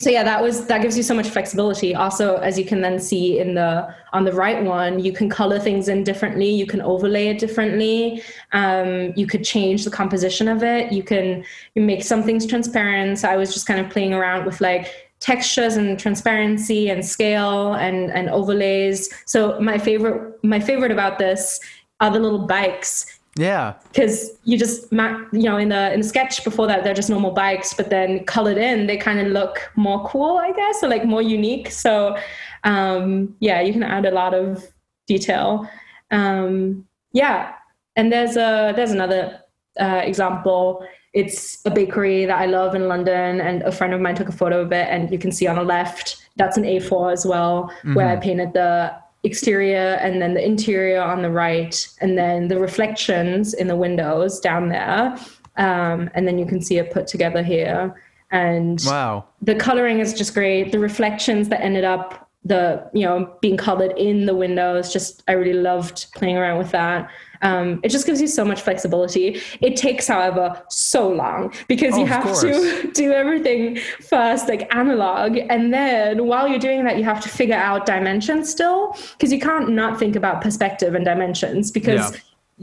so yeah, that was that gives you so much flexibility. Also, as you can then see in the on the right one, you can color things in differently. You can overlay it differently. Um, you could change the composition of it. You can you make some things transparent. So I was just kind of playing around with like textures and transparency and scale and and overlays. So my favorite my favorite about this are the little bikes yeah. Because you just, you know, in the in the sketch before that, they're just normal bikes, but then colored in, they kind of look more cool, I guess, or like more unique. So, um, yeah, you can add a lot of detail. Um, yeah, and there's a there's another uh, example. It's a bakery that I love in London, and a friend of mine took a photo of it, and you can see on the left that's an A4 as well, mm-hmm. where I painted the exterior and then the interior on the right and then the reflections in the windows down there. Um, and then you can see it put together here. And wow. the coloring is just great. The reflections that ended up the you know being colored in the windows just i really loved playing around with that um, it just gives you so much flexibility. It takes, however, so long because oh, you have to [LAUGHS] do everything first, like analog. And then while you're doing that, you have to figure out dimensions still because you can't not think about perspective and dimensions because yeah.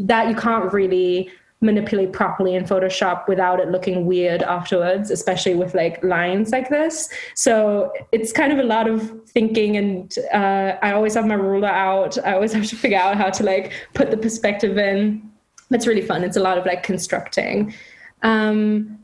that you can't really manipulate properly in Photoshop without it looking weird afterwards, especially with like lines like this. So it's kind of a lot of thinking, and uh, I always have my ruler out. I always [LAUGHS] have to figure out how to like put the perspective in. It's really fun. It's a lot of like constructing. Um,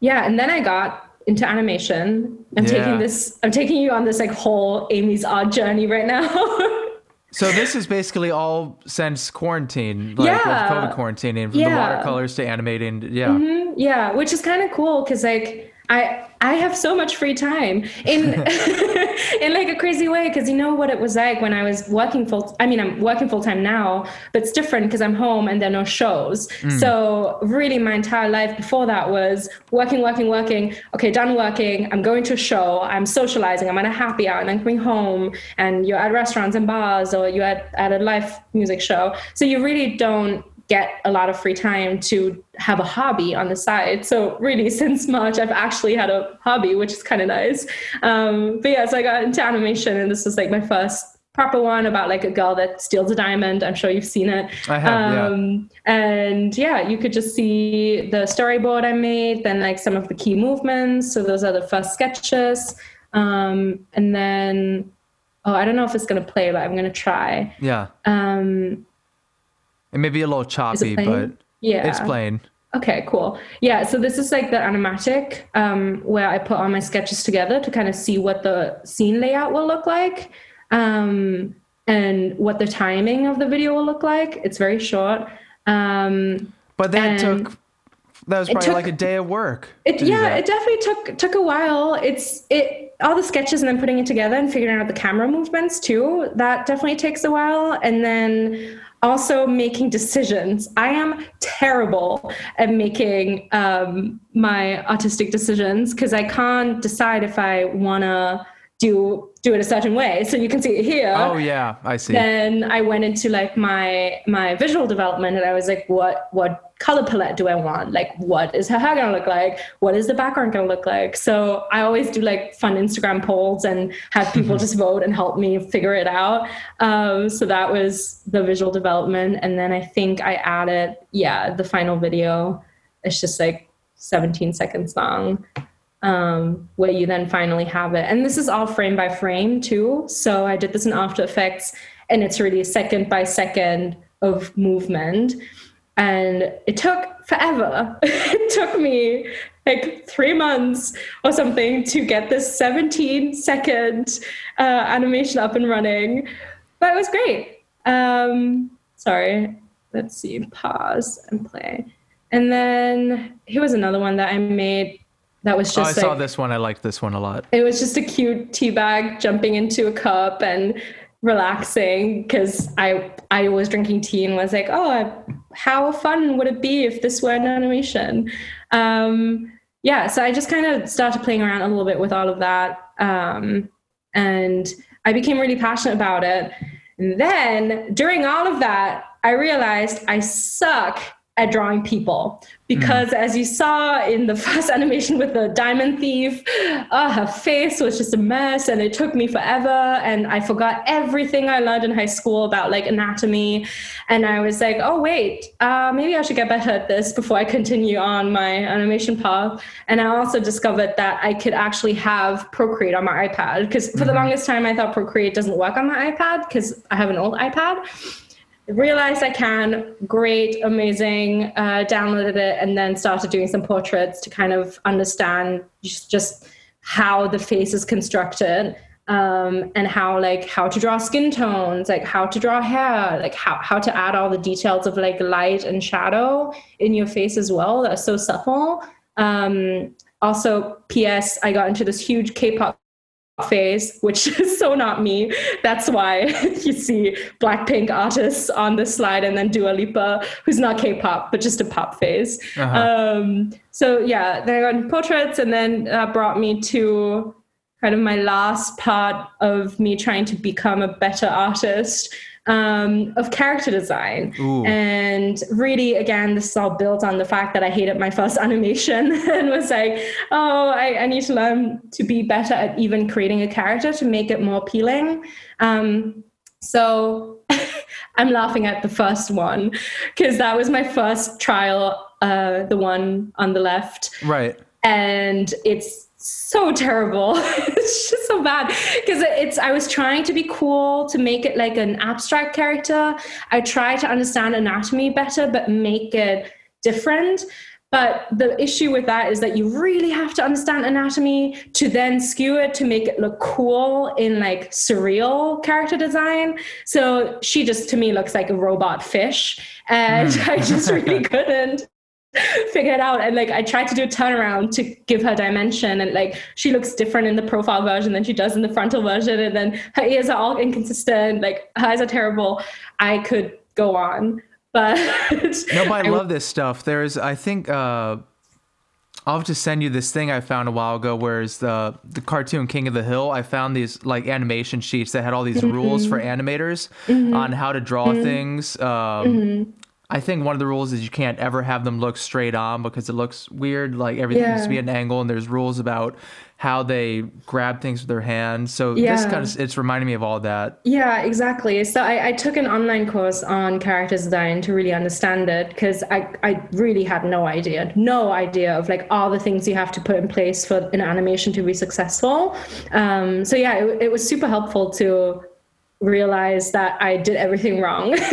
yeah, and then I got into animation. I'm yeah. taking this. I'm taking you on this like whole Amy's art journey right now. [LAUGHS] So this is basically all since quarantine, like yeah. COVID quarantining, from yeah. the watercolors to animating. Yeah. Mm-hmm. Yeah, which is kind of cool because like I I have so much free time in [LAUGHS] [LAUGHS] in like a crazy way because you know what it was like when I was working full. I mean, I'm working full time now, but it's different because I'm home and there are no shows. Mm. So really, my entire life before that was working, working, working. Okay, done working. I'm going to a show. I'm socializing. I'm at a happy hour, and I'm coming home, and you're at restaurants and bars, or you're at, at a live music show. So you really don't get a lot of free time to have a hobby on the side. So really, [LAUGHS] since March, I've actually had a hobby, which is kind of nice. Um, but yeah, so I got into animation, and this was like my first proper one about like a girl that steals a diamond. I'm sure you've seen it. I have, um, yeah. And yeah, you could just see the storyboard I made, then like some of the key movements. So those are the first sketches. Um, and then, oh, I don't know if it's gonna play, but I'm gonna try. Yeah. Um, It may be a little choppy, but yeah, it's plain. Okay, cool. Yeah, so this is like the animatic um, where I put all my sketches together to kind of see what the scene layout will look like um, and what the timing of the video will look like. It's very short. Um, but that took that was probably took, like a day of work. It, yeah, it definitely took took a while. It's it all the sketches and then putting it together and figuring out the camera movements too. That definitely takes a while. And then also making decisions. I am terrible at making um, my autistic decisions because I can't decide if I want to do do it a certain way. So you can see it here. Oh yeah, I see. Then I went into like my my visual development and I was like, what what color palette do I want? Like what is her hair gonna look like? What is the background gonna look like? So I always do like fun Instagram polls and have [LAUGHS] people just vote and help me figure it out. Um, so that was the visual development. And then I think I added, yeah, the final video. It's just like 17 seconds long um, where you then finally have it. And this is all frame by frame too. So I did this in After Effects, and it's really second by second of movement. And it took forever. [LAUGHS] it took me like three months or something to get this 17 second uh, animation up and running. But it was great. Um, sorry, let's see, pause and play. And then here was another one that I made that was just. Oh, I like, saw this one. I liked this one a lot. It was just a cute tea bag jumping into a cup and relaxing because I I was drinking tea and was like, oh, how fun would it be if this were an animation? Um, yeah, so I just kind of started playing around a little bit with all of that, um, and I became really passionate about it. And then during all of that, I realized I suck at drawing people. Because mm. as you saw in the [LAUGHS] first animation with the diamond thief uh, her face was just a mess and it took me forever. And i forgot everything i learned in high school about like anatomy. And i was like oh wait uh, maybe i should get better at this before i continue on my animation path. And i also discovered that i could actually have procreate on my ipad. Because for mm-hmm. the longest time i thought procreate doesn't work on my ipad because i have an old ipad realized I can, great, amazing, uh, downloaded it, and then started doing some portraits to kind of understand just, just how the face is constructed. Um, and how like how to draw skin tones like how to draw hair like how, how to add all the details of like light and shadow in your face as well that's so subtle um, also ps i got into this huge k-pop phase, which [LAUGHS] is so not me. That's why [LAUGHS] you see Blackpink artists on the slide and then Dua Lipa, who's not K-pop, but just a pop phase. Uh-huh. Um, so yeah, then I got portraits and then that brought me to kind of my last part of me trying to become a better artist, um, of character design. Ooh. And really, again, this is all built on the fact that I hated my first [LAUGHS] animation and was like, oh, I, I need to learn to be better at even creating a character to make it more appealing. Um, so [LAUGHS] I'm laughing at the first one because that was my first trial, uh, the one on the left. Right. And it's so terrible. [LAUGHS] it's just so bad because it's I was trying to be cool to make it like an abstract character. I try to understand anatomy better but make it different. But the issue with that is that you really have to understand anatomy to then skew it to make it look cool in like surreal character design. So she just to me looks like a robot fish. And. [LAUGHS] I just really [LAUGHS] couldn't [LAUGHS] figure it out and like i tried to do a turnaround to give her dimension and like she looks different in the profile version than she does in the frontal version and then her ears are all inconsistent like her eyes are terrible i could go on [LAUGHS] but no but i love this stuff there's i think uh I'll have to send you this thing I found a while ago, whereas the the cartoon King of the Hill, I found these like animation sheets that had all these mm-hmm. rules for animators mm-hmm. on how to draw mm-hmm. things. Um, mm-hmm. I think one of the rules is you can't ever have them look straight on because it looks weird. Like everything yeah. needs to be at an angle, and there's rules about how they grab things with their hands. So yeah. this kind of it's reminding me of all that. Yeah, exactly. So I, I took an online course on character design to really understand it because I I really had no idea, no idea of like all the things you have to put in place for an animation to be successful. Um, so yeah, it, it was super helpful to realize that I did everything wrong. [LAUGHS]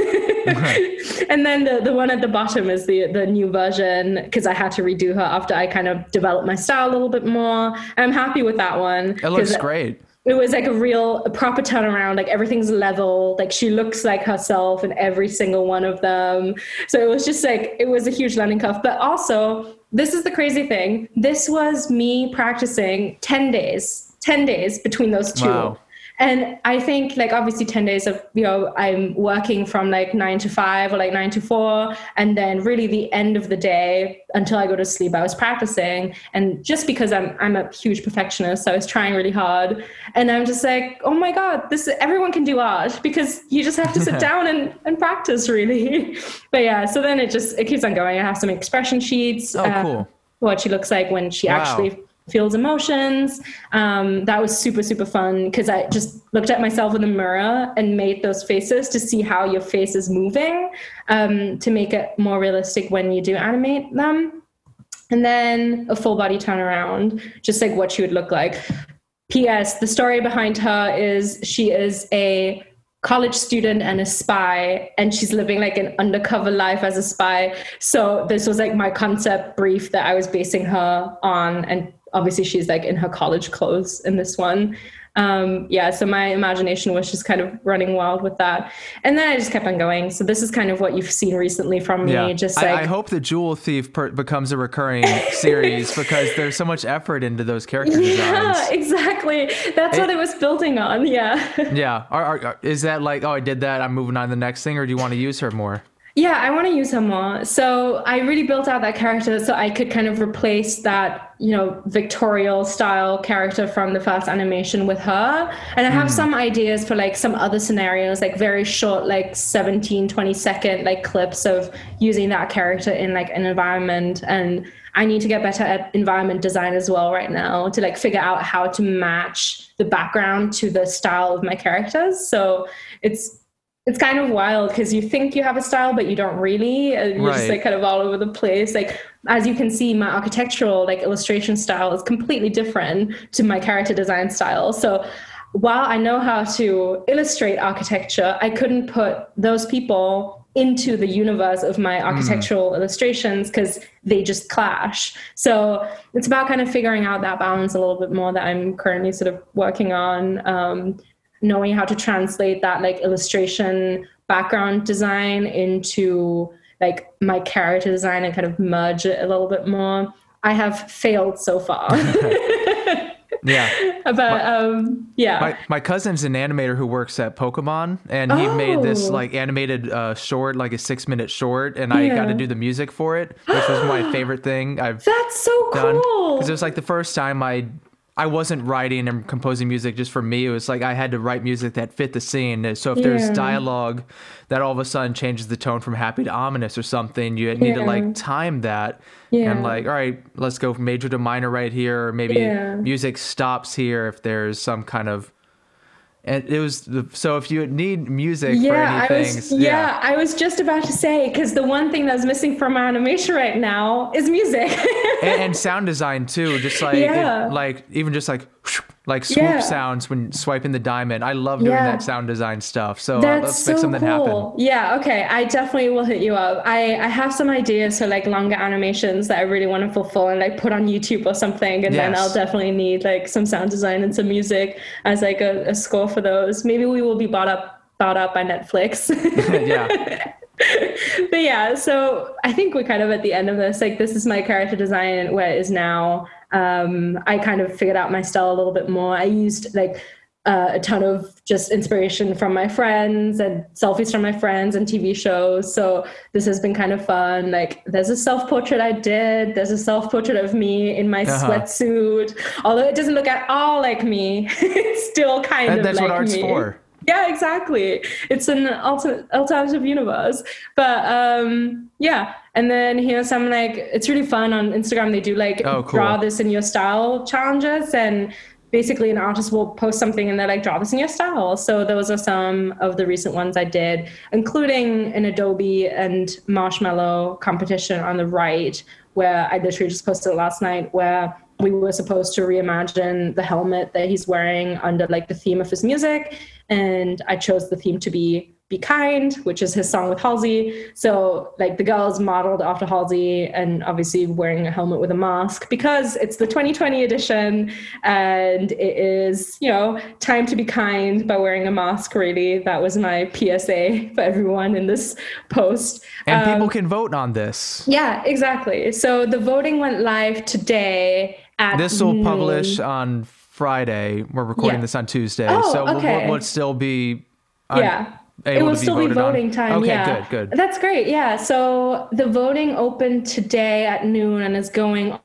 [LAUGHS] and then the, the one at the bottom is the the new version because I had to redo her after I kind of developed my style a little bit more. I'm happy with that one. It looks great. It was like a real a proper turnaround. Like everything's level. Like she looks like herself in every single one of them. So it was just like it was a huge learning curve. But also, this is the crazy thing. This was me practicing 10 days, 10 days between those two. Wow. And I think like obviously 10 days of, you know, I'm working from like nine to five or like nine to four. And then really the end of the day until I go to sleep, I was practicing. And just because I'm I'm a huge perfectionist, so I was trying really hard. And I'm just like, oh my God, this everyone can do art because you just have to sit [LAUGHS] down and, and practice really. but yeah, so then it just it keeps on going. I have some expression sheets. Oh, uh, cool. What she looks like when she wow. actually feels emotions. Um, that was super, super fun because I just looked at myself in the mirror and made those faces to see how your face is moving um, to make it more realistic when you do animate them. And then a full body turnaround, just like what she would look like. P.S. The story behind her is she is a college student and a spy and she's living like an undercover life as a spy so this was like my concept brief that i was basing her on and obviously she's like in her college clothes in this one um, yeah, so my imagination was just kind of running wild with that, and then I just kept on going. So this is kind of what you've seen recently from me. Yeah. Just like I, I hope the Jewel Thief per- becomes a recurring series [LAUGHS] because there's so much effort into those character designs. Yeah, exactly. That's it, what it was building on. [LAUGHS] Yeah. yeah. Are, are, is that like, oh, I did that. I'm moving on to the next thing, or do you want to use her more? Yeah, I want to use her more. So I really built out that character so I could kind of replace that, you know, Victorial style character from the first animation with her. And I have mm. some ideas for like some other scenarios, like very short, like 17, 20 second like clips of using that character in like an environment. And I need to get better at environment design as well right now to like figure out how to match the background to the style of my characters. So it's it's kind of wild because you think you have a style, but you don't really. And you're right. just like kind of all over the place. Like as you can see, my architectural like illustration style is completely different to my character design style. So while I know how to illustrate architecture, I couldn't put those people into the universe of my hmm. architectural mm. illustrations because they just clash. So it's about kind of figuring out that balance a little bit more that I'm currently sort of working on. Um, knowing how to translate that like illustration background design into like my character design and kind of merge it a little bit more. I have failed so far. [LAUGHS] yeah. [LAUGHS] But my, um, yeah. My, my cousin's an animator who works at Pokemon, and he oh. made this oh. like animated uh, short, like a six minute short, and yeah. I got to do the music for it, which was my [GASPS] favorite thing I've. That's so done. cool. Because it was like the first time I I wasn't writing and composing music just for me. It was like I had to write music that fit the scene. So if yeah. there's dialogue that all of a sudden changes the tone from happy to ominous or something, you need yeah. to like time that yeah. and like, all right, let's go from major to minor right here. Or maybe music stops here if there's some kind of and it was the, so if you need music yeah, for anything, I was, yeah. yeah. I was just about to say because the one thing that's missing from my animation right now is music [LAUGHS] and, and, sound design too. Just like yeah. like even just like like swoop yeah. sounds when swiping the diamond. I love doing yeah. that sound design stuff. So uh, let's so make something cool. happen. Yeah, okay. I definitely will hit you up. I, I have some ideas for like longer animations that I really want to fulfill and like put on YouTube or something. And yes. then I'll definitely need like some sound design and some music as like a, a score for those. Maybe we will be bought up bought up by Netflix. [LAUGHS] [LAUGHS] yeah. but yeah, so I think we're kind of at the end of this. Like this is my character design where it is now um, I kind of figured out my style a little bit more. I used like uh, a ton of just inspiration from my friends and selfies from my friends and TV shows. So this has been kind of fun. Like there's a self portrait I did. There's a self portrait of me in my uh-huh. sweatsuit. Although it doesn't look at all like me, [LAUGHS] it's still kind and of that's like what art's me. for. Yeah, exactly. It's an alternate alternative universe. But um, yeah, and then here's some like it's really fun on Instagram. They do like oh, cool. draw this in your style challenges, and basically an artist will post something and they're like draw this in your style. So those are some of the recent ones I did, including an Adobe and Marshmello competition on the right, where I literally just posted it last night, where we were supposed to reimagine the helmet that he's wearing under like the theme of his music and i chose the theme to be be Kind, which is his song with Halsey. So, like, the girls modeled after Halsey and obviously wearing a helmet with a mask because it's the 2020 edition and it is, you know, time to be kind by wearing a mask, really. That was my PSA for everyone in this post. And um, people can vote on this. Yeah, exactly. So, the voting went live today. This will publish on Friday. We're recording yeah. this on Tuesday. Oh, so okay. we'll, we'll still be. On, yeah it will still be voting on? time. Okay, yeah. good, good. That's great. Yeah. So the voting opened today at noon and is going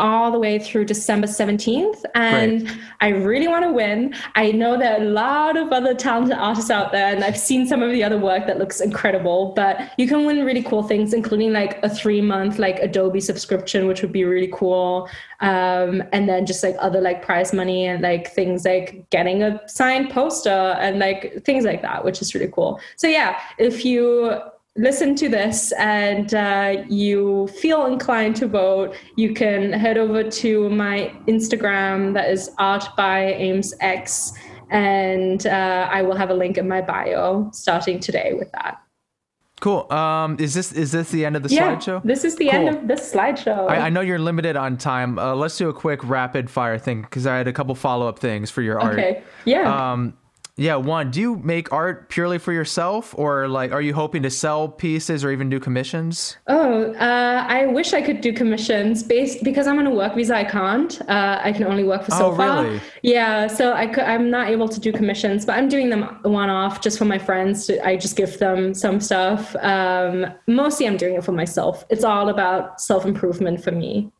all the way through December 17th. And Great. I really want to win. I know there are a lot of other talented artists out there, and I've seen some of the other work that looks incredible, but you can win really cool things, including like a three month like Adobe subscription, which would be really cool. Um, and then just like other like prize money and like things like getting a signed poster and like things like that, which is really cool. So yeah, if you listen to this and uh, you feel inclined to vote, you can head over to my Instagram that is art by Ames X, and uh, I will have a link in my bio starting today with that. Cool. Um, is this is this the end of the yeah, slideshow? This is the cool. end of the slideshow. I, I, know you're limited on time. Uh, let's do a quick rapid fire thing because I had a couple follow up things for your art. Okay. Yeah. Um, yeah, one, do you make art purely for yourself or like are you hoping to sell pieces or even do commissions? Oh, uh, I wish I could do commissions based because I'm on a work visa. I can't. Uh, I can only work for so oh, far. Really? Yeah, so I could, I'm not able to do commissions, but I'm doing them one off just for my friends. To, I just give them some stuff. Um, mostly, I'm doing it for myself. It's all about self improvement for me.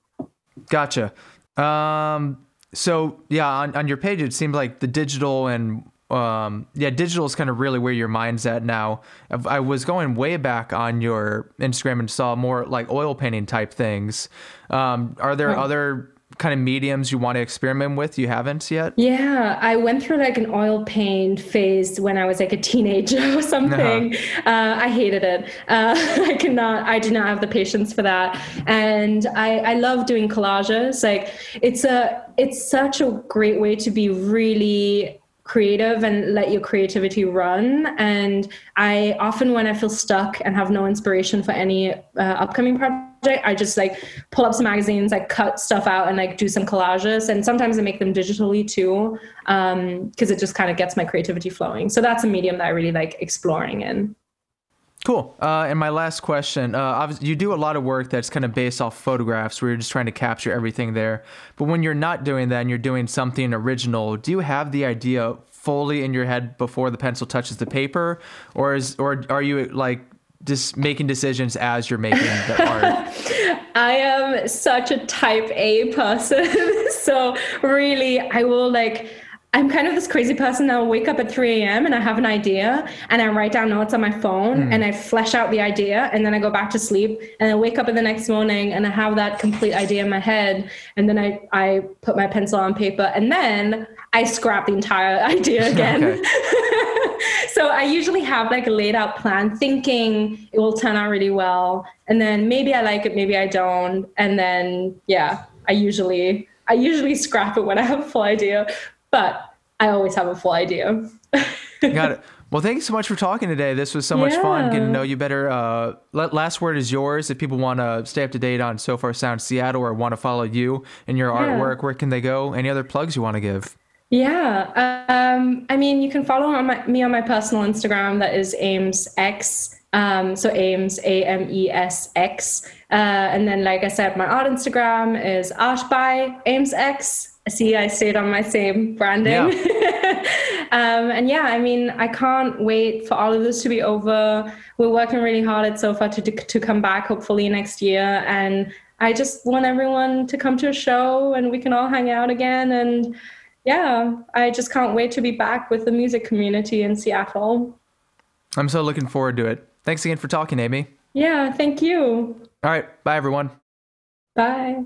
Gotcha. Um, so yeah, on, on your page, it seems like the digital and um, yeah, digital is kind of really where your mind's at now. I was going way back on your Instagram and saw more like oil painting type things. Um, are there other kind of mediums you want to experiment with you haven't yet? Yeah, I went through like an oil paint phase when I was like a teenager [LAUGHS] or something. Uh-huh. Uh, I hated it. Uh, [LAUGHS] I cannot, I do not have the patience for that. And I, I love doing collages. Like it's a, it's such a great way to be really creative and let your creativity run. And I often, when I feel stuck and have no inspiration for any uh, upcoming project, I just like pull up some magazines, like cut stuff out and like do some collages. And sometimes I make them digitally too, because um, it just kind of gets my creativity flowing. So that's a medium that I really like exploring in. Cool. Uh, and my last question: uh, you do a lot of work that's kind of based off photographs, where you're just trying to capture everything there. But when you're not doing that and you're doing something original, do you have the idea fully in your head before the pencil touches the paper, or is or are you like just making decisions as you're making the [LAUGHS] art? I am such a type A person, [LAUGHS] so really, I will like I'm kind of this crazy person that will wake up at 3 a.m. and I have an idea and I write down notes on my phone mm. and I flesh out the idea and then I go back to sleep and I wake up in the next morning and I have that complete idea in my head and then I, I put my pencil on paper and then I scrap the entire [LAUGHS] idea again. [LAUGHS] so I usually have like a laid out plan thinking it will turn out really well and then maybe I like it, maybe I don't. And then, yeah, I usually I usually scrap it when I have a full idea but I always have a full idea. [LAUGHS] Got it. Well, thank you so much for talking today. This was so much yeah. fun getting to know you better. Uh, last word is yours. If people want to stay up to date on Sofar Sound Seattle or want to follow you and your yeah. artwork, where can they go? Any other plugs you want to give? Yeah. Um, I mean, you can follow on my, me on my personal Instagram. That is Ames X. Um, so Ames, A M E S X. Uh, and then, like I said, my art Instagram is art by Ames X see I stayed on my same branding. Yeah. [LAUGHS] um, and yeah, I mean, I can't wait for all of this to be over. We're working really hard at Sofar to, to come back hopefully next year. And I just want everyone to come to a show and we can all hang out again. And yeah, I just can't wait to be back with the music community in Seattle. I'm so looking forward to it. Thanks again for talking, Amy. Yeah, thank you. All right. Bye, everyone. Bye.